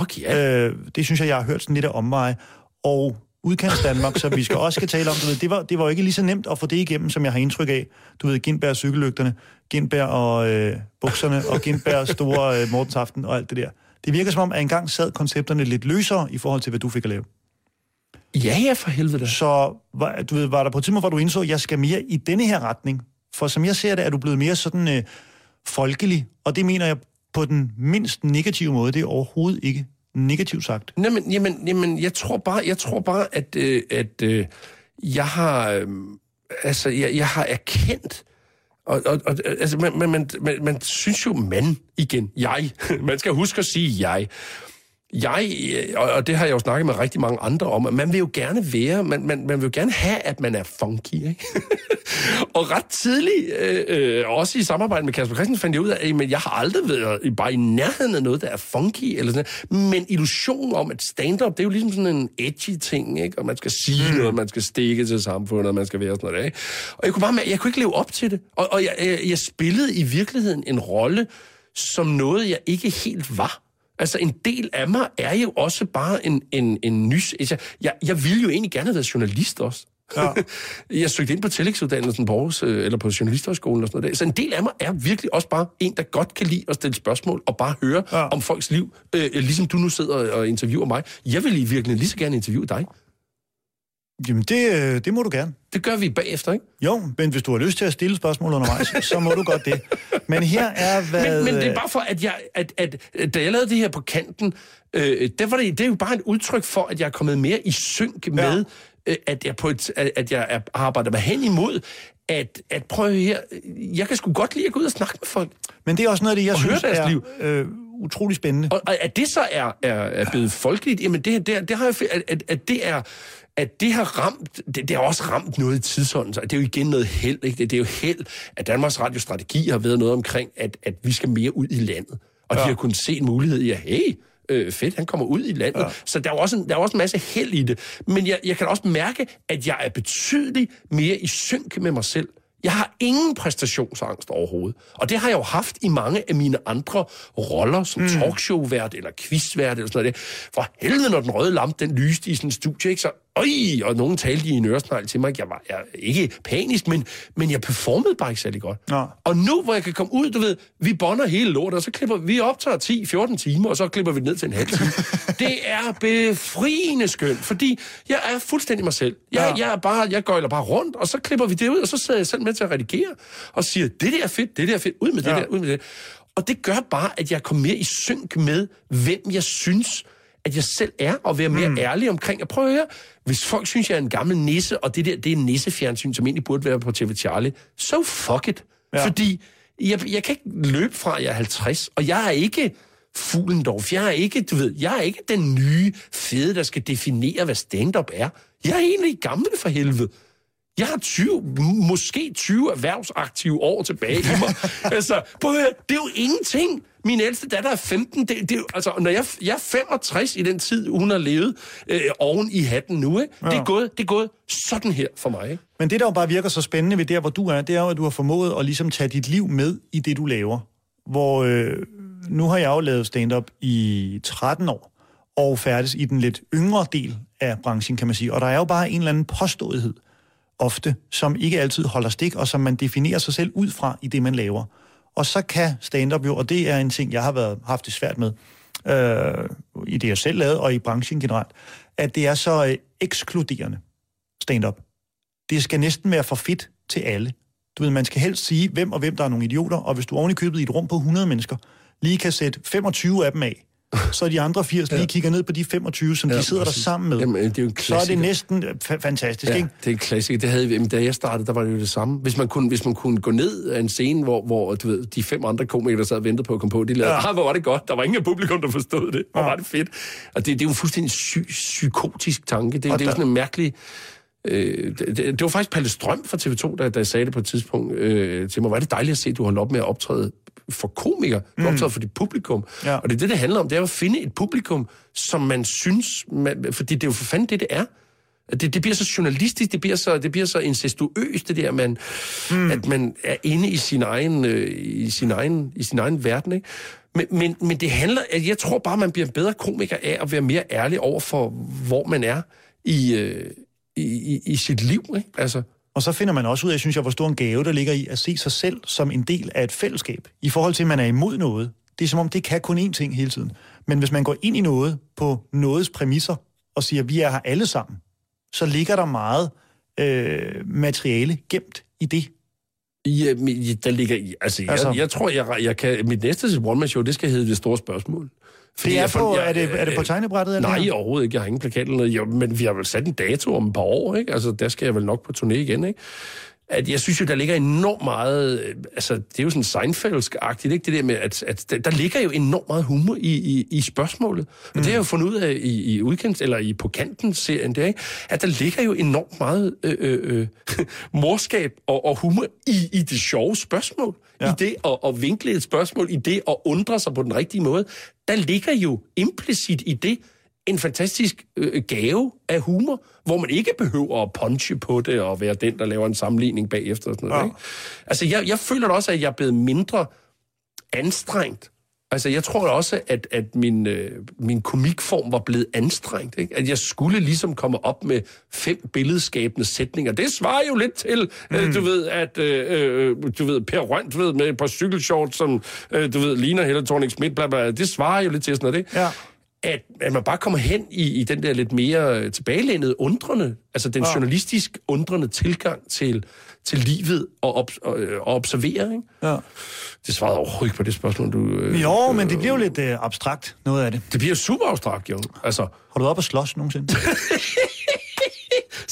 Okay, ja. Øh, det synes jeg, jeg har hørt sådan lidt af omveje. Og udkants Danmark, som vi skal også skal tale om, du ved, det, var, det var jo ikke lige så nemt at få det igennem, som jeg har indtryk af. Du ved, Gindberg cykellygterne, Gindberg og øh, bukserne, og Gindberg store øh, Mortensaften og alt det der. Det virker som om, at engang sad koncepterne lidt løsere i forhold til, hvad du fik at lave. ja, ja, for helvede da. Så var, du ved, var der på et tidspunkt, hvor du indså, at jeg skal mere i denne her retning? For som jeg ser det, er du blevet mere sådan øh, folkelig, og det mener jeg på den mindst negative måde. Det er overhovedet ikke negativt sagt. Jamen, jamen, jamen, jeg tror bare, jeg tror bare, at, øh, at øh, jeg har, øh, altså, jeg, jeg har erkendt, og, og, og altså, man, man, man, man, man synes jo, man igen, jeg, man skal huske at sige jeg. Jeg, øh, og, det har jeg jo snakket med rigtig mange andre om, at man vil jo gerne være, man, man, man vil jo gerne have, at man er funky, ikke? og ret tidligt, øh, øh, også i samarbejde med Kasper Christensen, fandt jeg ud af, at jamen, jeg har aldrig været i- bare i nærheden af noget, der er funky, eller sådan noget. men illusionen om, at stand-up, det er jo ligesom sådan en edgy ting, ikke? og man skal sige mm. noget, man skal stikke til samfundet, og man skal være sådan noget, ikke? Og jeg kunne bare jeg kunne ikke leve op til det, og, og jeg, jeg, jeg spillede i virkeligheden en rolle, som noget, jeg ikke helt var. Altså, en del af mig er jo også bare en, en, en nys... Altså, jeg, jeg ville jo egentlig gerne have været journalist også. Ja. jeg søgte ind på tillægsuddannelsen på Aarhus, øh, eller på Journalisthøjskolen og sådan noget. der. Så en del af mig er virkelig også bare en, der godt kan lide at stille spørgsmål og bare høre. Ja. om folks liv. Øh, ligesom du nu sidder og interviewer mig. Jeg vil i virkeligheden lige så gerne interviewe dig. Jamen, det, øh, det må du gerne. Det gør vi bagefter, ikke? Jo, men hvis du har lyst til at stille spørgsmål undervejs, så må du godt det. Men her er, hvad... Men, men det er bare for, at jeg, at, at, at da jeg lavede det her på kanten, øh, der var det, det er jo bare et udtryk for, at jeg er kommet mere i synk med, øh, at jeg, på et, at jeg er, arbejder mig hen imod, at, at prøve her, jeg kan sgu godt lide at gå ud og snakke med folk. Men det er også noget af det, jeg Og synes er liv. øh, utrolig spændende. Og, og at det så er, er, er blevet folkeligt, jamen det, det, det har jeg, at, at, at det er at det har ramt, det, det har også ramt noget i tidsånden, så det er jo igen noget held, ikke? Det, det er jo held, at Danmarks Radio Strategi har været noget omkring, at, at vi skal mere ud i landet. Og ja. de har kunnet se en mulighed i, at hey, øh, fedt, han kommer ud i landet. Ja. Så der er også en, der er også en masse held i det. Men jeg, jeg kan også mærke, at jeg er betydeligt mere i synk med mig selv. Jeg har ingen præstationsangst overhovedet. Og det har jeg jo haft i mange af mine andre roller, som mm. talkshow-vært eller quizvært eller sådan noget. For helvede, når den røde lampe, den lyste i sådan en studie, ikke? så øj, og nogen talte i en øresnegl til mig. Jeg var jeg, ikke panisk, men, men jeg performede bare ikke særlig godt. Nå. Og nu, hvor jeg kan komme ud, du ved, vi bonder hele lortet, og så klipper vi optager 10-14 timer, og så klipper vi det ned til en halv time. det er befriende skønt, fordi jeg er fuldstændig mig selv. Jeg, Ja. jeg er bare, jeg gøjler bare rundt, og så klipper vi det ud, og så sidder jeg selv med til at redigere, og siger, det der er fedt, det der er fedt, ud med det Ja. der, ud med det. Og det gør bare, at jeg kommer mere i synk med, hvem jeg synes, at jeg selv er, og være mere mm. ærlig omkring. at prøve at høre, hvis folk synes, jeg er en gammel nisse, og det der, det er en nissefjernsyn, som egentlig burde være på TV Charlie, so fuck it. Ja. Fordi jeg, jeg kan ikke løbe fra, at jeg er 50, og jeg er ikke Fuglendorf. Jeg er ikke, du ved, jeg er ikke den nye fede, der skal definere, hvad stand-up er. Jeg er egentlig gammel for helvede. Jeg har 20, m- måske 20 erhvervsaktive år tilbage i mig. altså, prøv at høre, det er jo ingenting. Min ældste datter er 15. Det, det, altså, når jeg, jeg er 65 i den tid, hun har levet øh, oven i hatten nu, ikke? Ja. Det, er gået, det er gået sådan her for mig. Ikke? Men det, der jo bare virker så spændende ved der, hvor du er, det er jo, at du har formået at ligesom tage dit liv med i det, du laver. Hvor øh, nu har jeg jo lavet stand-up i 13 år, og færdes i den lidt yngre del af branchen, kan man sige. Og der er jo bare en eller anden påståethed, ofte, som ikke altid holder stik, og som man definerer sig selv ud fra i det, man laver. Og så kan stand-up jo, og det er en ting, jeg har været, haft det svært med, øh, i det, jeg selv lavede, og i branchen generelt, at det er så øh, ekskluderende stand-up. Det skal næsten være for fedt til alle. Du ved, man skal helst sige, hvem og hvem der er nogle idioter, og hvis du oven i købet i et rum på 100 mennesker, lige kan sætte 25 af dem af, så de andre 80 lige kigger ned på de 25, som Ja, de sidder præcis. der sammen med. Jamen, det er jo en så er det klassiker. næsten øh, fa- fantastisk, Ja, ikke? det er en klassiker. Det havde vi, men da jeg startede, der var det jo det samme. Hvis man kunne, hvis man kunne gå ned af en scene, hvor, hvor du ved, de fem andre komikere, der sad og ventede på at komme på, de lavede, Ja. ja. ah, hvor var det godt. Der var ingen publikum, der forstod det. Hvor var det fedt. Og det, det er jo en fuldstændig sy- psykotisk tanke. Det, Og det er jo sådan en mærkelig... Øh, det, det, det var faktisk Palle Strøm fra TV2, der, der sagde det på et tidspunkt øh, til mig. Var det dejligt at se, at du holdt op med at optræde for komikere. Du mm. optræder for dit publikum. Ja. Og det er det, det handler om. Det er at finde et publikum, som man synes... Man, fordi det er jo for fanden det, det er. Det, det bliver så journalistisk, det bliver så, det bliver så incestuøst, det der, man, mm. at man er inde i sin egen, øh, i sin egen, i sin egen verden. Ikke? Men, men, men det handler, at jeg tror bare, man bliver en bedre komiker af at være mere ærlig over for, hvor man er i, øh, i, i, i sit liv. Ikke? Altså, Og så finder man også ud af, synes jeg, hvor stor en gave der ligger i at se sig selv som en del af et fællesskab. I forhold til, at man er imod noget. Det er som om, det kan kun én ting hele tiden. Men hvis man går ind i noget på nådets præmisser og siger, at vi er her alle sammen, så ligger der meget øh, materiale gemt i det. Ja, ja, der ligger i... Altså, jeg, Altså- altså, jeg tror, jeg, jeg kan... Mit næste one-man-show, det skal hedde Det Store Spørgsmål. Det er, på, jeg- er, det, er det på tegnebrættet? eller Nej, her? overhovedet ikke. Jeg har ingen plakat eller noget. Jo, men vi har vel sat en dato om et par år, ikke? Altså, der skal jeg vel nok på turné igen, ikke? At jeg synes jo, der ligger enormt meget... øh, Altså, det er jo sådan Seinfeldsk-agtigt, ikke? Det der med, at, at der, ligger jo enormt meget humor i, i, i spørgsmålet. Og mm. det har jeg jo fundet ud af i, i udkendt, eller i på kanten-serien, der, ikke? At der ligger jo enormt meget øh, øh, øh, morskab og, og humor i, i det sjove spørgsmål. Ja. I det at, at vinkle et spørgsmål, i det at undre sig på den rigtige måde. Der ligger jo implicit i det, en fantastisk øh, gave af humor, hvor man ikke behøver at punche på det og være den, der laver en sammenligning bagefter. Og sådan noget, Ja. ikke? Altså, jeg, jeg føler da også, at jeg er blevet mindre anstrengt. Altså, jeg tror også, at, at min, øh, min komikform var blevet anstrengt. Ikke? At jeg skulle ligesom komme op med fem billedskabende sætninger. Det svarer jo lidt til, mm. øh, du ved, at øh, øh, du ved, Per Rønt ved, med et par cykelshorts, som øh, du ved, ligner Helle thorning Schmidt, bla, bla, det svarer jo lidt til sådan noget, ikke? Ja. At, at man bare kommer hen i, i den der lidt mere tilbagelænede, undrende, altså den Ja. journalistisk undrende tilgang til, til livet og, op, og, øh, og observere. Ikke? Ja. Det svarede overhovedet ikke på det spørgsmål, du... Øh, Jo, men det bliver jo lidt øh, abstrakt, noget af det. Det bliver super abstrakt, jo. Altså, Har du været op og slås nogensinde?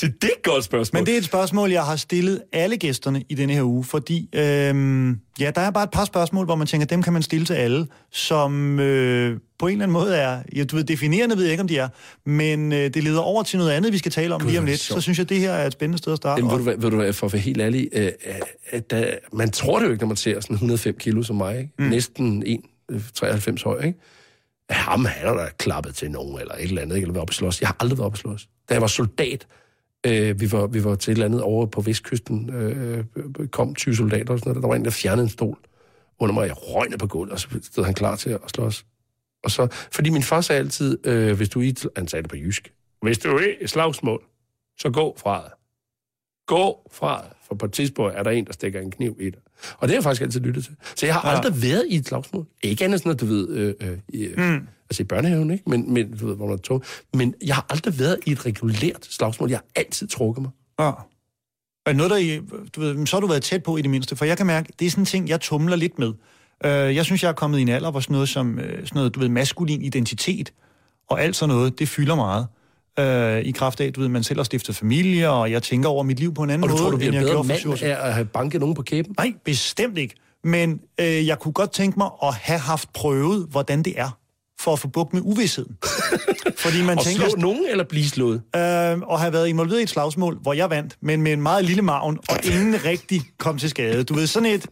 så det er et godt spørgsmål. Men det er et spørgsmål, jeg har stillet alle gæsterne i denne her uge, fordi øhm, ja, der er bare et par spørgsmål, hvor man tænker, dem kan man stille til alle, som øh, på en eller anden måde er, ja, du ved, definerende ved jeg ikke, om de er, men øh, det leder over til noget andet, vi skal tale om Gud, lige om lidt. Så synes jeg, det her er et spændende sted at starte. Jamen, ved, du, hvad, ved du hvad, for at være helt ærlig, øh, at der, man tror det jo ikke, når man ser sådan 105 kilo som mig, ikke? Mm. næsten 1,93 høj, ikke? Ham, han er da klappet til nogen, eller et eller andet, ikke? eller været oppe at slås. Jeg har aldrig været oppe at slås. Da jeg var soldat, øh, vi, var, vi var til et eller andet over på Vestkysten, øh, kom 20 soldater og sådan noget, der var en, der fjernede en stol under mig, jeg røgnede på gulvet, og så stod han klar til at slås. Og så, fordi min far sagde altid, øh, hvis du er i, han sagde det på jysk, hvis du er i slagsmål, så gå fra det. Gå fra det, for på et tidspunkt er der en, der stikker en kniv i dig. Og det har jeg faktisk altid lyttet til. Så jeg har Ja. aldrig været i et slagsmål. Ikke andet sådan, at du ved, øh, øh, i, mm. altså i børnehaven, ikke? Men, men, du ved, hvor man er tung. Men jeg har aldrig været i et regulært slagsmål. Jeg har altid trukket mig. Ja. Det noget, der I, du ved, så har du været tæt på i det mindste, for jeg kan mærke, det er sådan en ting, jeg tumler lidt med. Øh, jeg synes, jeg er kommet i en alder, hvor sådan noget som øh, sådan noget, du ved, maskulin identitet og alt sådan noget, det fylder meget. Øh, I kraft af, du ved, man selv har stiftet familie, og jeg tænker over mit liv på en anden Og du måde, tror, du bliver bedre mand af at have banket nogen på kæben? Nej, bestemt ikke. Men øh, jeg kunne godt tænke mig at have haft prøvet, hvordan det er, for at få bugt med uvidsheden. Fordi man Og tænker, slå nogen eller blive slået? øh, og have været involveret i et slagsmål, hvor jeg vandt, men med en meget lille maven, og ingen rigtig kom til skade. Du ved, sådan et,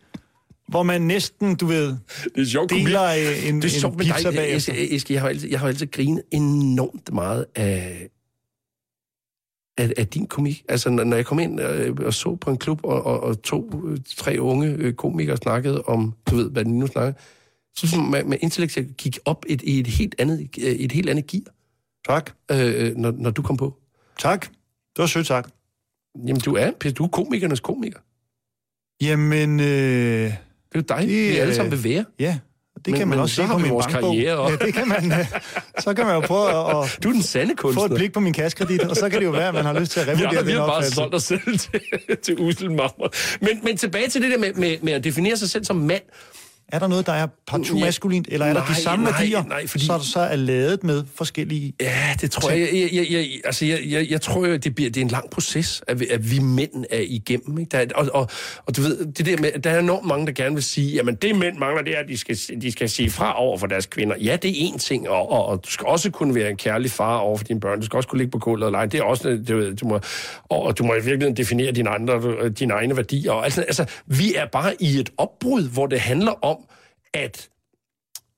hvor man næsten, du ved, Det er sjovt. deler en, Det er en sjovt med pizza dig, bagefter. Eske, Eske, jeg har altid, jeg har altid grinet enormt meget af, af, af din komik. Altså, når, når jeg kom ind øh, og så på en klub, og, og, og to, øh, tre unge øh, komikere snakkede om, du ved, hvad de nu snakker, så som man, man intellektuelt gik op et, i et helt andet, et helt andet gear, Tak. øh, når, når du kom på. Tak. Det var sødt sagt. Jamen, du er, du er komikernes komiker. Jamen, øh, Det er jo dig, Det, vi alle sammen vil være. ja, det Men- kan man men også så se på vi min vores bankbog. karriere også. Ja, det kan man, øh, så kan man jo prøve at, at Du er den sande få et kunstner. blik på min kaskredit, og så kan det jo være, at man har lyst til at Ja, revurdere vi den har bare opfattelse. solgt os selv til, til usel marmor. Men, men tilbage til det der med, med, med at definere sig selv som mand. Er der noget, der er partout Ja. maskulint, eller er der Nej, de samme nej, værdier, nej, fordi- så, så er ladet med forskellige... Ja, det tror jeg. Jeg, jeg, jeg, altså, jeg, jeg, jeg tror jo, at det, bliver, det er en lang proces, at vi, at vi mænd er igennem. Ikke? Der, er- og, og, og du ved, det der med, der er enormt mange, der gerne vil sige, jamen det mænd mangler, det er, at de skal, de skal sige fra over for deres kvinder. Ja, det er én ting, og, og, og du skal også kunne være en kærlig far over for dine børn. Du skal også kunne ligge på gulvet og lege. Det er også, du, ved, du må, og, du må i virkeligheden definere dine, andre, dine egne værdier. Altså, altså, vi er bare i et opbrud, hvor det handler om, at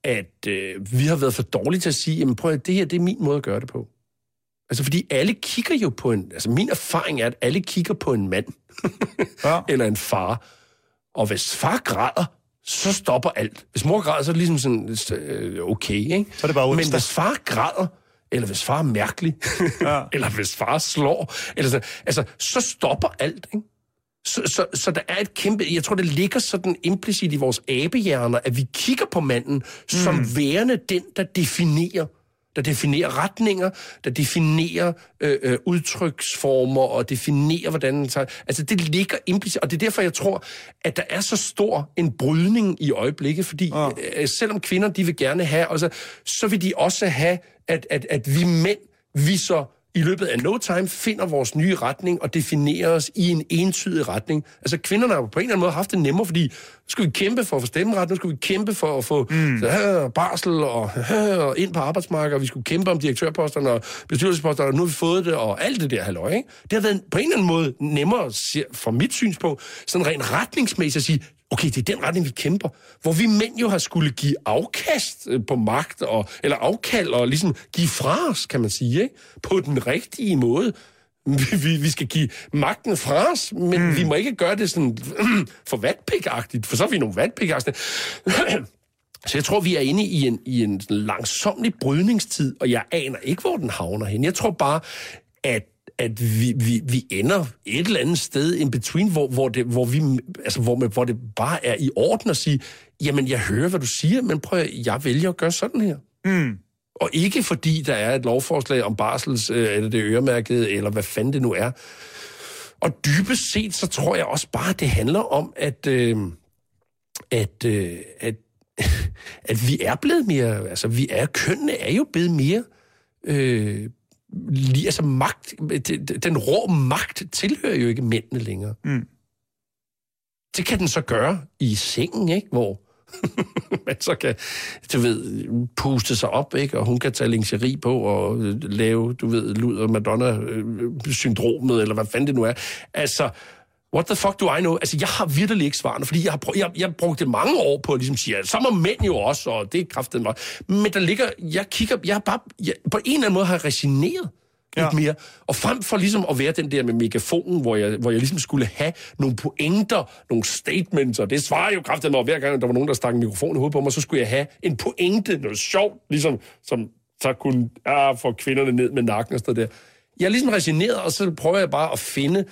at øh, vi har været for dårlige til at sige, jamen prøv at det her, det er min måde at gøre det på. Altså, fordi alle kigger jo på en... Altså, min erfaring er, at alle kigger på en mand. Ja. eller en far. Og hvis far græder, så stopper alt. Hvis mor græder, så er det ligesom sådan, øh, okay, ikke? Så er det bare Men hvis far græder, eller hvis far er mærkelig, Ja. eller hvis far slår, eller så, altså, så stopper alt, ikke? Så, så, så der er et kæmpe... Jeg tror, det ligger sådan implicit i vores abehjerner, at vi kigger på manden som Mm. værende den, der definerer der definerer retninger, der definerer øh, øh, udtryksformer og definerer, hvordan. Altså, det ligger implicit, og det er derfor, jeg tror, at der er så stor en brydning i øjeblikket, fordi Ja. øh, selvom kvinder, de vil gerne have, altså, så vil de også have, at, at, at vi mænd, vi så i løbet af no time finder vores nye retning og definerer os i en entydig retning. Altså kvinderne har på en eller anden måde haft det nemmere, fordi nu skulle vi kæmpe for at få stemmeret, nu skulle vi kæmpe for at få mm. så, barsel og, og ind på arbejdsmarkedet, og vi skulle kæmpe om direktørposterne og bestyrelsesposterne, og nu har vi fået det, og alt det der halløj, ikke? Det har været på en eller anden måde nemmere, fra mit synspunkt, sådan rent retningsmæssigt at sige, okay, det er den retning, vi kæmper. Hvor vi mænd jo har skulle give afkast øh, på magt, og, eller afkald, og ligesom give fra os, kan man sige, ikke? på den rigtige måde. Vi, vi, skal give magten fra os, men mm. vi må ikke gøre det sådan for vatpik-agtigt, for så er vi nogle vatpik Så jeg tror, vi er inde i en, i en langsomlig brydningstid, og jeg aner ikke, hvor den havner hen. Jeg tror bare, at at vi, vi, vi ender et eller andet sted in between, hvor, hvor, det, hvor, vi, altså, hvor, hvor det bare er i orden at sige, jamen, jeg hører, hvad du siger, men prøv at, jeg vælger at gøre sådan her. Mm. Og ikke fordi der er et lovforslag om barsels, øh, eller det øremærkede, eller hvad fanden det nu er. Og dybest set, så tror jeg også bare, at det handler om, at, øh, at, øh, at, at vi er blevet mere, altså vi er, kønnene er jo blevet mere, øh, altså magt, den rå magt tilhører jo ikke mændene længere. Mm. Det kan den så gøre i sengen, ikke? Hvor man så kan, du ved, puste sig op, ikke? Og hun kan tage lingerie på og øh, lave, du ved, Luder Madonna-syndromet, eller hvad fanden det nu er. Altså, what the fuck do I know? Altså, jeg har virkelig ikke svarene, fordi jeg har, prø- jeg, jeg brugte mange år på at ligesom sige, at så må mænd jo også, og det er kraftigt mig. Men der ligger, jeg kigger, jeg er bare, jeg, på en eller anden måde har resigneret Ja. lidt mere. Og frem for ligesom at være den der med megafonen, hvor jeg, hvor jeg ligesom skulle have nogle pointer, nogle statements, og det svarer jo kraftigt mig, hver gang der var nogen, der stak en mikrofon i hovedet på mig, så skulle jeg have en pointe, noget sjovt, ligesom, som så kunne ah, få kvinderne ned med nakken og sådan der. Jeg er ligesom resigneret, og så prøver jeg bare at finde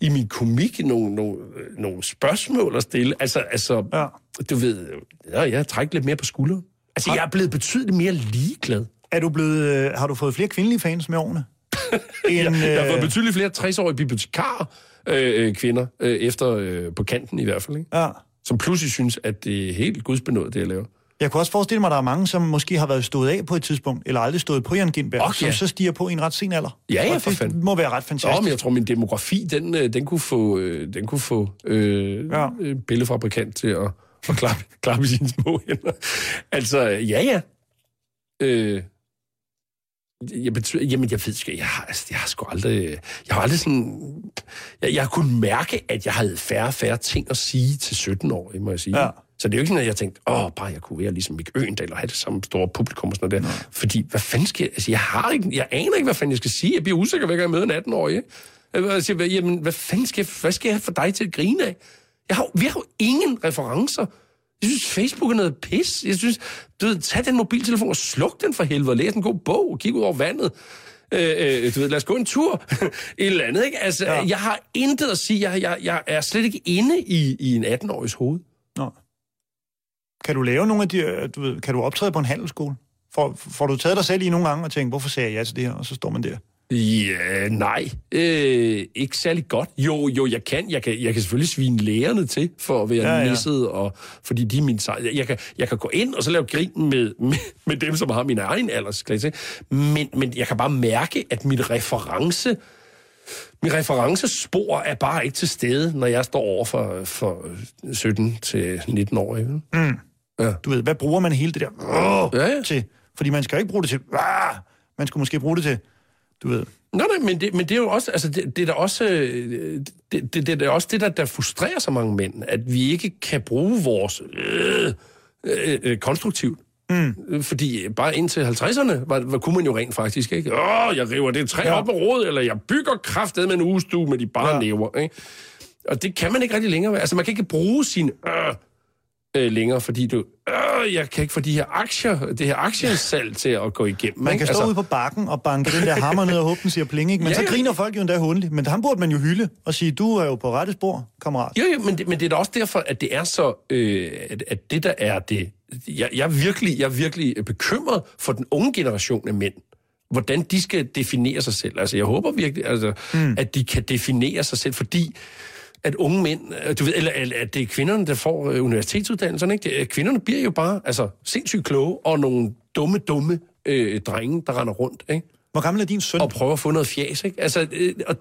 i min komik nogle, nogle, nogle spørgsmål at stille. Altså, altså Ja. du ved, ja, jeg trækker lidt mere på skulderen. Altså, jeg er blevet betydeligt mere ligeglad. Er du blevet, øh, har du fået flere kvindelige fans med årene? En, Jeg, jeg har fået øh, betydeligt flere 60-årige bibliotekarer, øh, øh, kvinder, øh, efter øh, på kanten i hvert fald, ikke? ja. som pludselig synes, at det er helt gudsbenået, det jeg laver. Jeg kunne også forestille mig, at der er mange, som måske har været stået af på et tidspunkt, eller aldrig stået på Jan Gindberg, Og som ja. så stiger på i en ret sen alder. Ja, ja, for det fanden. må være ret fantastisk. men jeg tror, min demografi, den, øh, den kunne få, øh, den kunne få øh, Ja. ja. øh, billedfabrikant til at, at klappe, klappe i sine små hænder. Altså, ja, ja. Øh, jeg betyder, jamen, jeg ved sgu, jeg har, altså, jeg har sgu aldrig, jeg har aldrig sådan, jeg, jeg har kunnet mærke, at jeg havde færre og færre ting at sige til 17-årige, må jeg sige. Ja. Så det er jo ikke sådan, at jeg tænkte, åh, bare jeg kunne være ligesom Mick Øgendal og have det samme store publikum og sådan noget der. Fordi, hvad fanden skal jeg, altså, jeg har ikke, jeg aner ikke, hvad fanden jeg skal sige. Jeg bliver usikker, hver gang jeg møder en 18-årig. ikke? Jeg siger, hvad, jamen, hvad fanden skal jeg, hvad skal jeg have for dig til at grine af? Jeg har, vi har jo ingen referencer. Jeg synes, Facebook er noget pis. Jeg synes, du ved, tag den mobiltelefon og sluk den for helvede, læs en god bog, og kig ud over vandet. Øh, øh, du ved, lad os gå en tur. Et eller andet, ikke? Altså, ja. jeg har intet at sige. Jeg, jeg, jeg er slet ikke inde i, i en 18-årigs hoved. Nå. Kan du lave nogle af de, øh, du ved, kan du optræde på en handelsskole? Får, får du taget dig selv i nogle gange og tænkt, hvorfor sagde jeg ja til det her? Og så står man der. Ja, nej. Øh, ikke særlig godt. Jo, jo, jeg kan. Jeg kan, jeg kan selvfølgelig svine lærerne til for at være Ja, ja, ja. nisset, og, fordi de er min sej. Jeg kan, jeg kan gå ind og så lave grin med, med, med dem, som har min egen aldersklasse. Men, men jeg kan bare mærke, at mit reference... Min referencespor er bare ikke til stede, når jeg står over for, for 17 til 19 år. Ikke? Du ved, hvad bruger man hele det der Ja, ja. til? Fordi man skal jo ikke bruge det til... Ah, man skulle måske bruge det til... Du ved... Nej, nej, men det, men det er jo også, altså det, det er da også, øh, det, det, det er også det, der, der frustrerer så mange mænd, at vi ikke kan bruge vores øh, øh, øh, konstruktivt. Mm. Fordi bare indtil 50'erne var, var, kunne man jo rent faktisk, ikke? Åh, jeg river det træ Ja. ja. op med råd, eller jeg bygger kraftet med en ugestue med de bare Ja. ja. næver, ikke? Og det kan man ikke rigtig længere. Altså, man kan ikke bruge sin øh, øh, længere, fordi du, øh, jeg kan ikke få de her aktier, det her aktiesalg til at gå igennem. Man ikke? kan stå altså... ude på bakken og banke den der hammer ned og håbe, den siger pling, ikke? Men Ja, så ja. griner folk jo endda hundligt. Men ham burde man jo hylde og sige, du er jo på rette spor, kammerat. Jo, jo, men det, men det er da også derfor, at det er så, øh, at, at det der er det, jeg, jeg, er virkelig, jeg er virkelig bekymret for den unge generation af mænd, hvordan de skal definere sig selv. Altså, jeg håber virkelig, altså, mm. at de kan definere sig selv, fordi at unge mænd, øh, du ved, eller, eller at det er kvinderne, der får øh, universitetsuddannelserne, ikke? Det, er- kvinderne bliver jo bare, altså, sindssygt kloge, og nogle dumme, dumme øh, drenge, der render rundt, ikke? Hvor gammel er din søn? og prøve at få noget fjæs. Ikke? Altså, øh, og,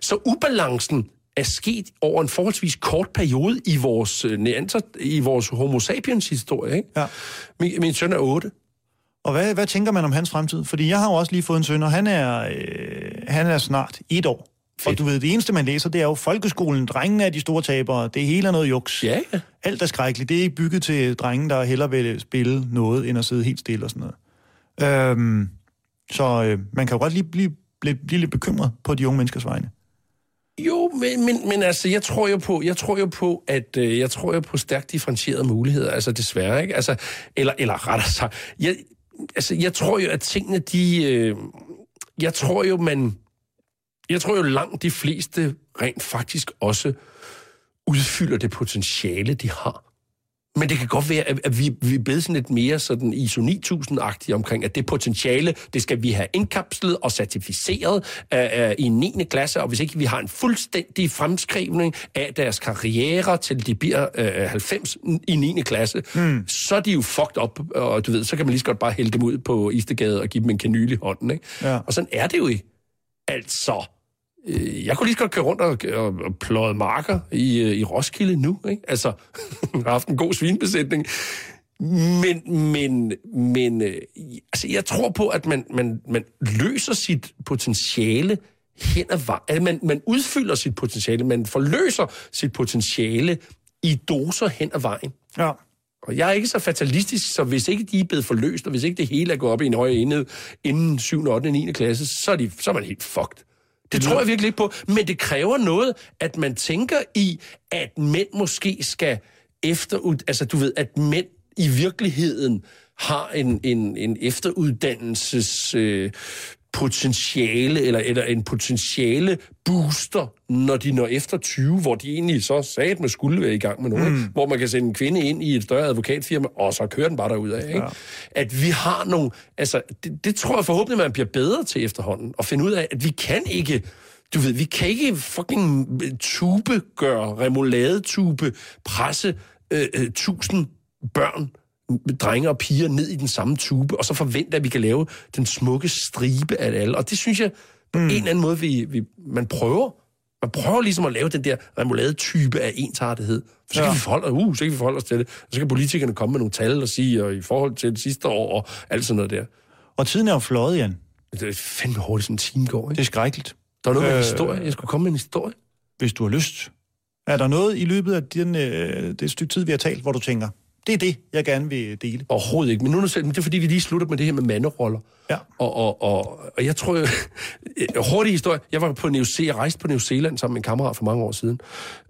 så ubalancen er sket over en forholdsvis kort periode i vores øh, neanter, i vores homo sapiens historie. Ikke? Ja. Min, min søn er 8. Og hvad, hvad tænker man om hans fremtid? Fordi jeg har jo også lige fået en søn, og han er, øh, han er snart et år. Fedt. Og du ved, det eneste, man læser, det er jo folkeskolen. Drengene er de store tabere. Det hele er noget juks. Ja, ja. Alt er skrækkeligt. Det er ikke bygget til drenge, der hellere vil spille noget, end at sidde helt stille og sådan noget. Øhm, så øh, man kan jo godt lige blive, blive, blive lidt bekymret på de unge menneskers vegne. Jo, men, men, men altså, jeg tror jo på, jeg tror jo på, at øh, jeg tror jo på stærkt differentierede muligheder, altså desværre, ikke? Altså, eller, eller rettere sagt, jeg, altså, jeg tror jo, at tingene, de, øh, jeg tror jo, man, jeg tror jo langt de fleste rent faktisk også udfylder det potentiale, de har. Men det kan godt være, at, vi, vi er blevet sådan lidt mere sådan ISO 9000-agtige omkring, at det potentiale, det skal vi have indkapslet og certificeret uh, uh, i 9. klasse, og hvis ikke vi har en fuldstændig fremskrivning af deres karriere, til de bliver uh, 90 i 9. klasse, mm. så er de jo fucked up, og du ved, så kan man lige så godt bare hælde dem ud på Istegade og give dem en kanyl i hånden, ikke? Ja. Og sådan er det jo ikke. Altså, øh, jeg kunne lige så godt køre rundt og, og, og pløje marker i, øh, i Roskilde nu, ikke? Altså, jeg har haft en god svinbesætning. Men, men, men øh, altså, jeg tror på, at man, man, man løser sit potentiale hen ad vejen. Altså, man, man udfylder sit potentiale, man forløser sit potentiale i doser hen ad vejen. Ja. Og jeg er ikke så fatalistisk, så hvis ikke de er blevet forløst, og hvis ikke det hele er gået op i en højere enhed inden 7., 8., 9. klasse, så er, de, så er man helt fucked. Det tror jeg virkelig ikke på. Men det kræver noget, at man tænker i, at mænd måske skal efter... Altså, du ved, at mænd i virkeligheden har en, en, en efteruddannelses... Øh, potentiale, eller, eller en potentiale booster, når de når efter 20, hvor de egentlig så sat med skulle være i gang med noget, mm. hvor man kan sende en kvinde ind i et større advokatfirma, og så kører den bare derud af. Ikke? Ja. At vi har nogle... Altså, det, det tror jeg forhåbentlig, man bliver bedre til efterhånden, at finde ud af, at vi kan ikke... Du ved, vi kan ikke fucking tube gøre, remoladetube, presse øh, øh, tusind børn drenge og piger ned i den samme tube, og så forvente, at vi kan lave den smukke stribe af det alle. Og det synes jeg, på mm. en eller anden måde, vi, vi, man prøver. Man prøver ligesom at lave den der remoulade-type af ensartethed. For så kan, Ja. vi forholde, uh, så kan vi forholde os til det. Og så kan politikerne komme med nogle tal og sige, og i forhold til det sidste år, og alt sådan noget der. Og tiden er jo fløjet, Jan. Det er fandme hurtigt, sådan en time går, Det ikke? er skrækkeligt. Der er noget med Øh. en historie. Jeg skulle komme med en historie. hvis du har lyst. Er der noget i løbet af den, øh, det stykke tid, vi har talt, hvor du tænker, det er det, jeg gerne vil dele? Overhovedet ikke. Men nu er det, er fordi, vi lige slutter med det her med manderoller. Ja. Og, og, og, og jeg tror hurtig historie. Jeg var på New Zealand, jeg rejste på New Zealand sammen med en kammerat for mange år siden.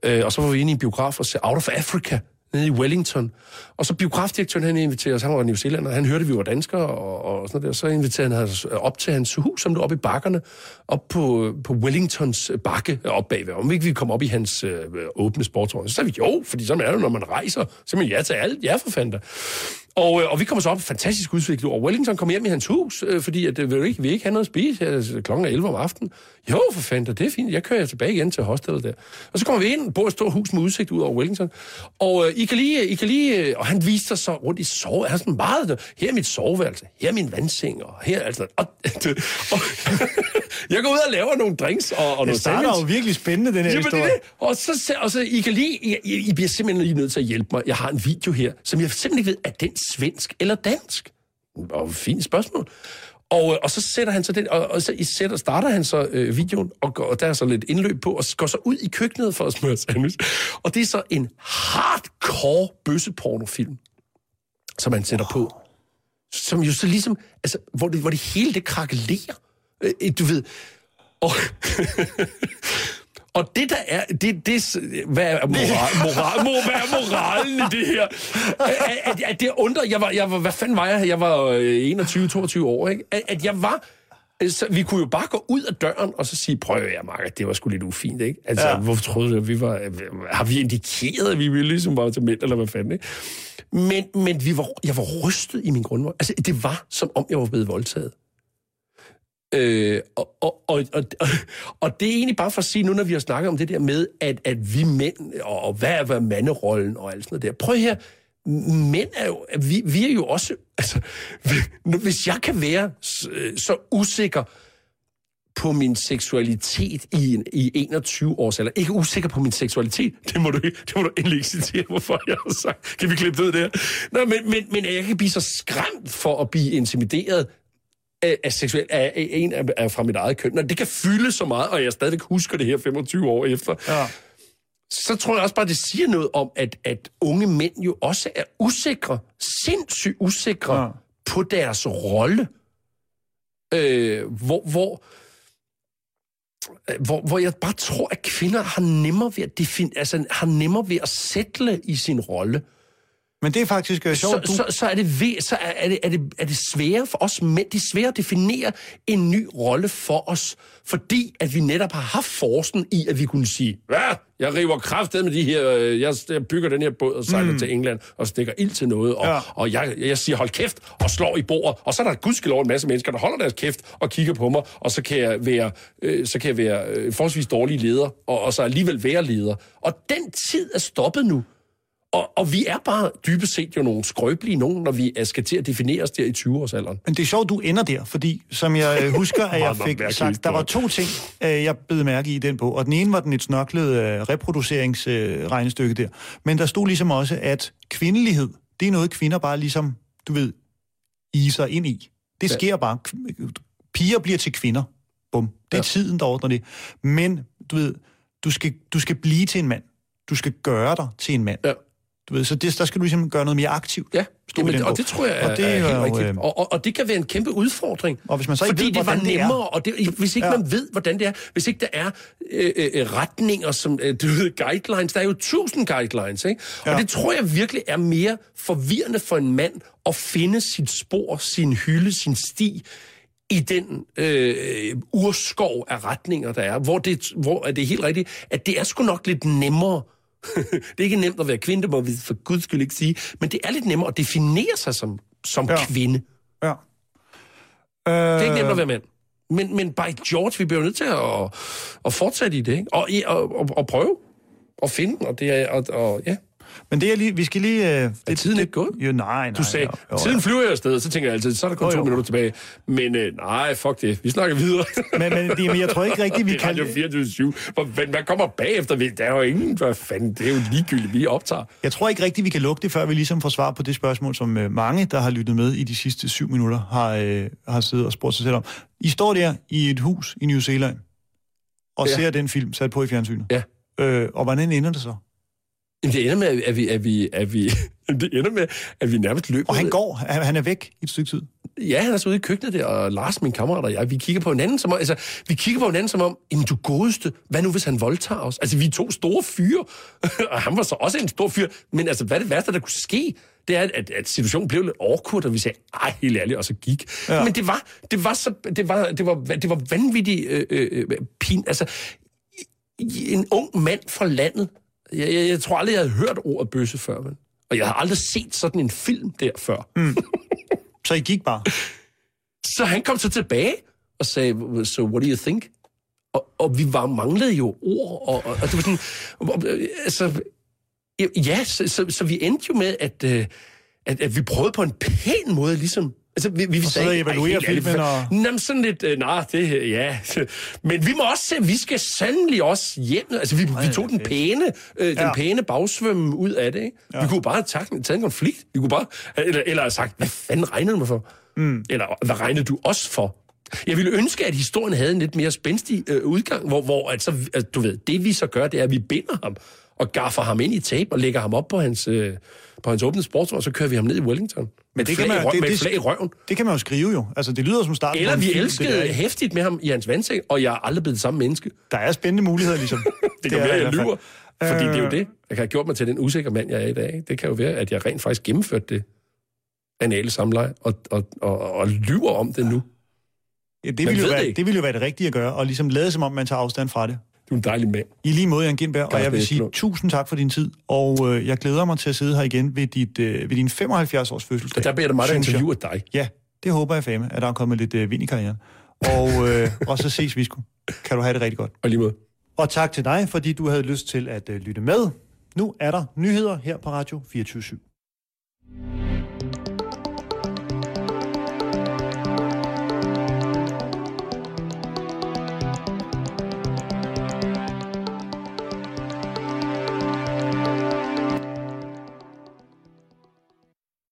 Øh, og så var vi inde i en biograf og se Out of Africa nede i Wellington. Og så biografdirektøren, han inviterede os, han var New Zealand, og han hørte, at vi var danskere og, og sådan noget der. Så inviterede han os op til hans hus, som lå oppe i bakkerne, op på, på Wellingtons bakke op bagved. Om ikke vi kom op i hans øh, åbne sportsvogn. Så sagde vi jo, fordi sådan er det, når man rejser. Så man ja til alt. Ja, for fanden da. Og, øh, og vi kommer så op fantastisk udsigt over Wellington, kommer hjem i hans hus, øh, fordi at, øh, vil ikke, vi ikke have noget at spise altså, klokken er 11 om aftenen. Jo, for fanden, det er fint, jeg kører tilbage igen til hostelet der. Og så kommer vi ind, bor et stort hus med udsigt ud over Wellington, og øh, I kan lige, I kan lige, øh, og han viste sig så rundt i sove, han er sådan meget, her er mit soveværelse, her er min vandseng, og her, altså, og, og jeg går ud og laver nogle drinks og, og Det noget starter sandwich. jo virkelig spændende, den her Jamen, det historie. er det. Og så, og så I kan lige, I, I, I bliver simpelthen lige nødt til at hjælpe mig. Jeg har en video her, som jeg simpelthen ikke ved, er den svensk eller dansk? Og fint spørgsmål. Og, øh, og så sætter han så den, og, og så I sætter, starter han så øh, videoen, og, går, og der er så lidt indløb på, og går så ud i køkkenet for at smøre sandwich. Og det er så en hardcore bøssepornofilm, som han sætter på. Som jo så ligesom, altså, hvor det, hvor det hele det krakelerer. Øh, øh, du ved, og, og det der er, det, det, hvad er moral, moral, moral, hvad er moralen i det her? At, at, at det undrer, jeg var, jeg var, hvad fanden var jeg? Jeg var øh, 21-22 år, ikke? At, at jeg var, så vi kunne jo bare gå ud af døren og så sige, prøv at Mark, det var sgu lidt ufint, ikke? Altså, ja. Ja. hvorfor troede du, at vi var, har vi indikeret, at vi ville ligesom bare til mænd, eller hvad fanden, ikke? Men, men vi var, jeg var rystet i min grundvold. Altså, det var, som om jeg var blevet voldtaget. Øh, og, og, og, og, og, det er egentlig bare for at sige, nu når vi har snakket om det der med, at, at vi mænd, og, og hvad er, hvad er manderollen og alt sådan noget der. Prøv her, mænd er jo, vi, vi er jo også, altså, hvis jeg kan være så, øh, så usikker på min seksualitet i, en, i 21 års alder. Ikke usikker på min seksualitet. Det må du, det må du endelig ikke citere, hvorfor jeg har sagt. Kan vi klippe det der? Nå, men, men, men jeg kan blive så skræmt for at blive intimideret af, af seksuel, af, af en af, af, fra mit eget køn. Når det kan fylde så meget, og jeg stadigvæk husker det her 25 år efter, Ja. så tror jeg også bare, det siger noget om, at, at unge mænd jo også er usikre, sindssygt usikre ja. På deres rolle. Øh, hvor, hvor, hvor, hvor jeg bare tror, at kvinder har nemmere ved at, defin, altså, har nemmere ved at sætte i sin rolle. Men det er faktisk øh, sjovt. Så, så, så, er det, ved, så er, er, det, er, det, er det sværere for os mænd, det er sværere at definere en ny rolle for os, fordi at vi netop har haft forsen i, at vi kunne sige, hvad, jeg river kraftet med de her, øh, jeg, jeg bygger den her båd og sejler mm. til England og stikker ild til noget, og. Ja. og jeg, jeg siger, hold kæft, og slår i bordet, og så er der gudskelov en masse mennesker, der holder deres kæft og kigger på mig, og så kan jeg være, øh, så kan jeg være øh, forholdsvis dårlig leder, og, og så alligevel være leder. Og den tid er stoppet nu. Og, og vi er bare dybest set jo nogle skrøbelige nogen, når vi skal til at definere os der i 20-årsalderen. Men det er sjovt, du ender der, fordi som jeg øh, husker, at jeg fik sagt, der var to ting, øh, jeg blev mærke i den bog. Og den ene var den et snørklet øh, reproduceringsregnestykke der. Men der stod ligesom også, at kvindelighed, det er noget, kvinder bare ligesom, du ved, iser ind i. Det Ja. sker bare. K- Piger bliver til kvinder. Bum. Det er Ja. tiden, der ordner det. Men, du ved, du skal, du skal blive til en mand. Du skal gøre dig til en mand. Ja. Du ved, så det, der skal du ligesom gøre noget mere aktivt. Ja, Jamen, den og det tror jeg er, Og det er er helt rigtigt. øh, Og, og, og det kan være en kæmpe udfordring. Og hvis man så ikke fordi ved, det var hvordan det er. nemmere, og det, hvis ikke Ja. ja. man ved, hvordan det er, hvis ikke der er øh, øh, retninger, som øh, du ved, guidelines, der er jo tusind guidelines, ikke? Og Ja. det tror jeg virkelig er mere forvirrende for en mand at finde sit spor, sin hylde, sin sti, i den øh, urskov af retninger, der er, hvor det, hvor er det helt rigtigt, at det er sgu nok lidt nemmere. det er ikke nemt at være kvinde, det må vi for guds skyld ikke sige, men det er lidt nemmere at definere sig som, som Ja. kvinde. Ja. Det er ikke Øh, nemt at være mand. Men, men by George, vi bliver nødt til at, at fortsætte i det, ikke? Og, og, og, og prøve at finde, og det er, og, og ja. Men det er lige, vi skal lige... Øh, det, tiden ikke gået? Jo, nej, nej. Du sagde, jo, jo, tiden flyver jeg afsted, så tænker jeg altid, så er der kun Jo, to jo. minutter tilbage. Men øh, nej, fuck det, vi snakker videre. Men, men, det, men jeg tror ikke rigtigt, vi det er kan... Radio 24 Hvor, hvad, hvad kommer bagefter? Der er jo ingen, hvad fanden, det er jo ligegyldigt, vi optager. Jeg tror ikke rigtigt, vi kan lukke det, før vi ligesom får svar på det spørgsmål, som øh, mange, der har lyttet med i de sidste syv minutter, har, øh, har siddet og spurgt sig selv om. I står der i et hus i New Zealand, og Ja. ser den film sat på i fjernsynet. Ja. Øh, og hvordan ender det så? Jamen, det ender med, at vi, at vi, at vi, det ender med, at vi nærmest løber. Og han går, han, er væk i et stykke tid. Ja, han er så ude i køkkenet der, og Lars, min kammerat og jeg, vi kigger på hinanden som om, altså, vi kigger på hinanden som om, jamen du godeste, hvad nu hvis han voldtager os? Altså, vi er to store fyre, og han var så også en stor fyr, men altså, hvad er det værste, der kunne ske? Det er, at, at situationen blev lidt awkward, og vi sagde, ej, helt ærligt, og så gik. Ja. Ja. Men det var, det var så, det var, det var, det var vanvittigt øh, øh, pin, altså, en ung mand fra landet, jeg, jeg, jeg tror aldrig, jeg havde hørt ordet bøsse før, men Og jeg har aldrig set sådan en film der før. Mm. Så I gik bare? Så han kom så tilbage og sagde, so what do you think? Og, og vi var manglede jo ord, og, og, og det var sådan, og, altså, ja, så, så, så vi endte jo med, at, øh, at, at vi prøvede på en pæn måde, ligesom, Altså, vi, vi og så evaluere filmen og... Jamen, sådan lidt, øh, nej, det, ja. Men vi må også se, vi skal sandelig også hjem. Altså, vi, vi tog den pæne, øh, den ja. pæne bagsvømme ud af det, ikke? Ja. Vi kunne bare have taget, taget en konflikt. Vi kunne bare, eller, eller have sagt, hvad fanden regnede du mig for? Mm. Eller, hvad regnede du også for? Jeg ville ønske, at historien havde en lidt mere spændstig øh, udgang, hvor, hvor altså, altså, du ved, det vi så gør, det er, at vi binder ham og gaffer ham ind i tape og lægger ham op på hans, øh, på hans åbne sportsvogn, og så kører vi ham ned i Wellington. Men det kan man, det, med det, flag i røven. Det kan man jo skrive jo. Altså, det lyder som starten Eller vi elskede hæftigt med ham i hans vandseng, og jeg er aldrig blevet det samme menneske. Der er spændende muligheder, ligesom. det kan det være, jeg lyver. Fordi det er jo det, jeg har gjort mig til den usikre mand, jeg er i dag. Det kan jo være, at jeg rent faktisk gennemførte det anale samleje, og, og, og, og lyver om det nu. Ja, det, ville jo være, det. det ville jo være det rigtige at gøre, og ligesom lade som om, man tager afstand fra det. Du er en dejlig mand. I lige måde, Jan Gindberg, og jeg vil sige tusind tak for din tid, og øh, jeg glæder mig til at sidde her igen ved, dit, øh, ved din 75-års fødselsdag. Og der beder du mig, at interviewe dig. Ja, det håber jeg fame, at der er kommet lidt øh, vind i karrieren. Og, øh, og så ses vi sgu. Kan du have det rigtig godt. Og lige måde. Og tak til dig, fordi du havde lyst til at øh, lytte med. Nu er der nyheder her på Radio 24 /7.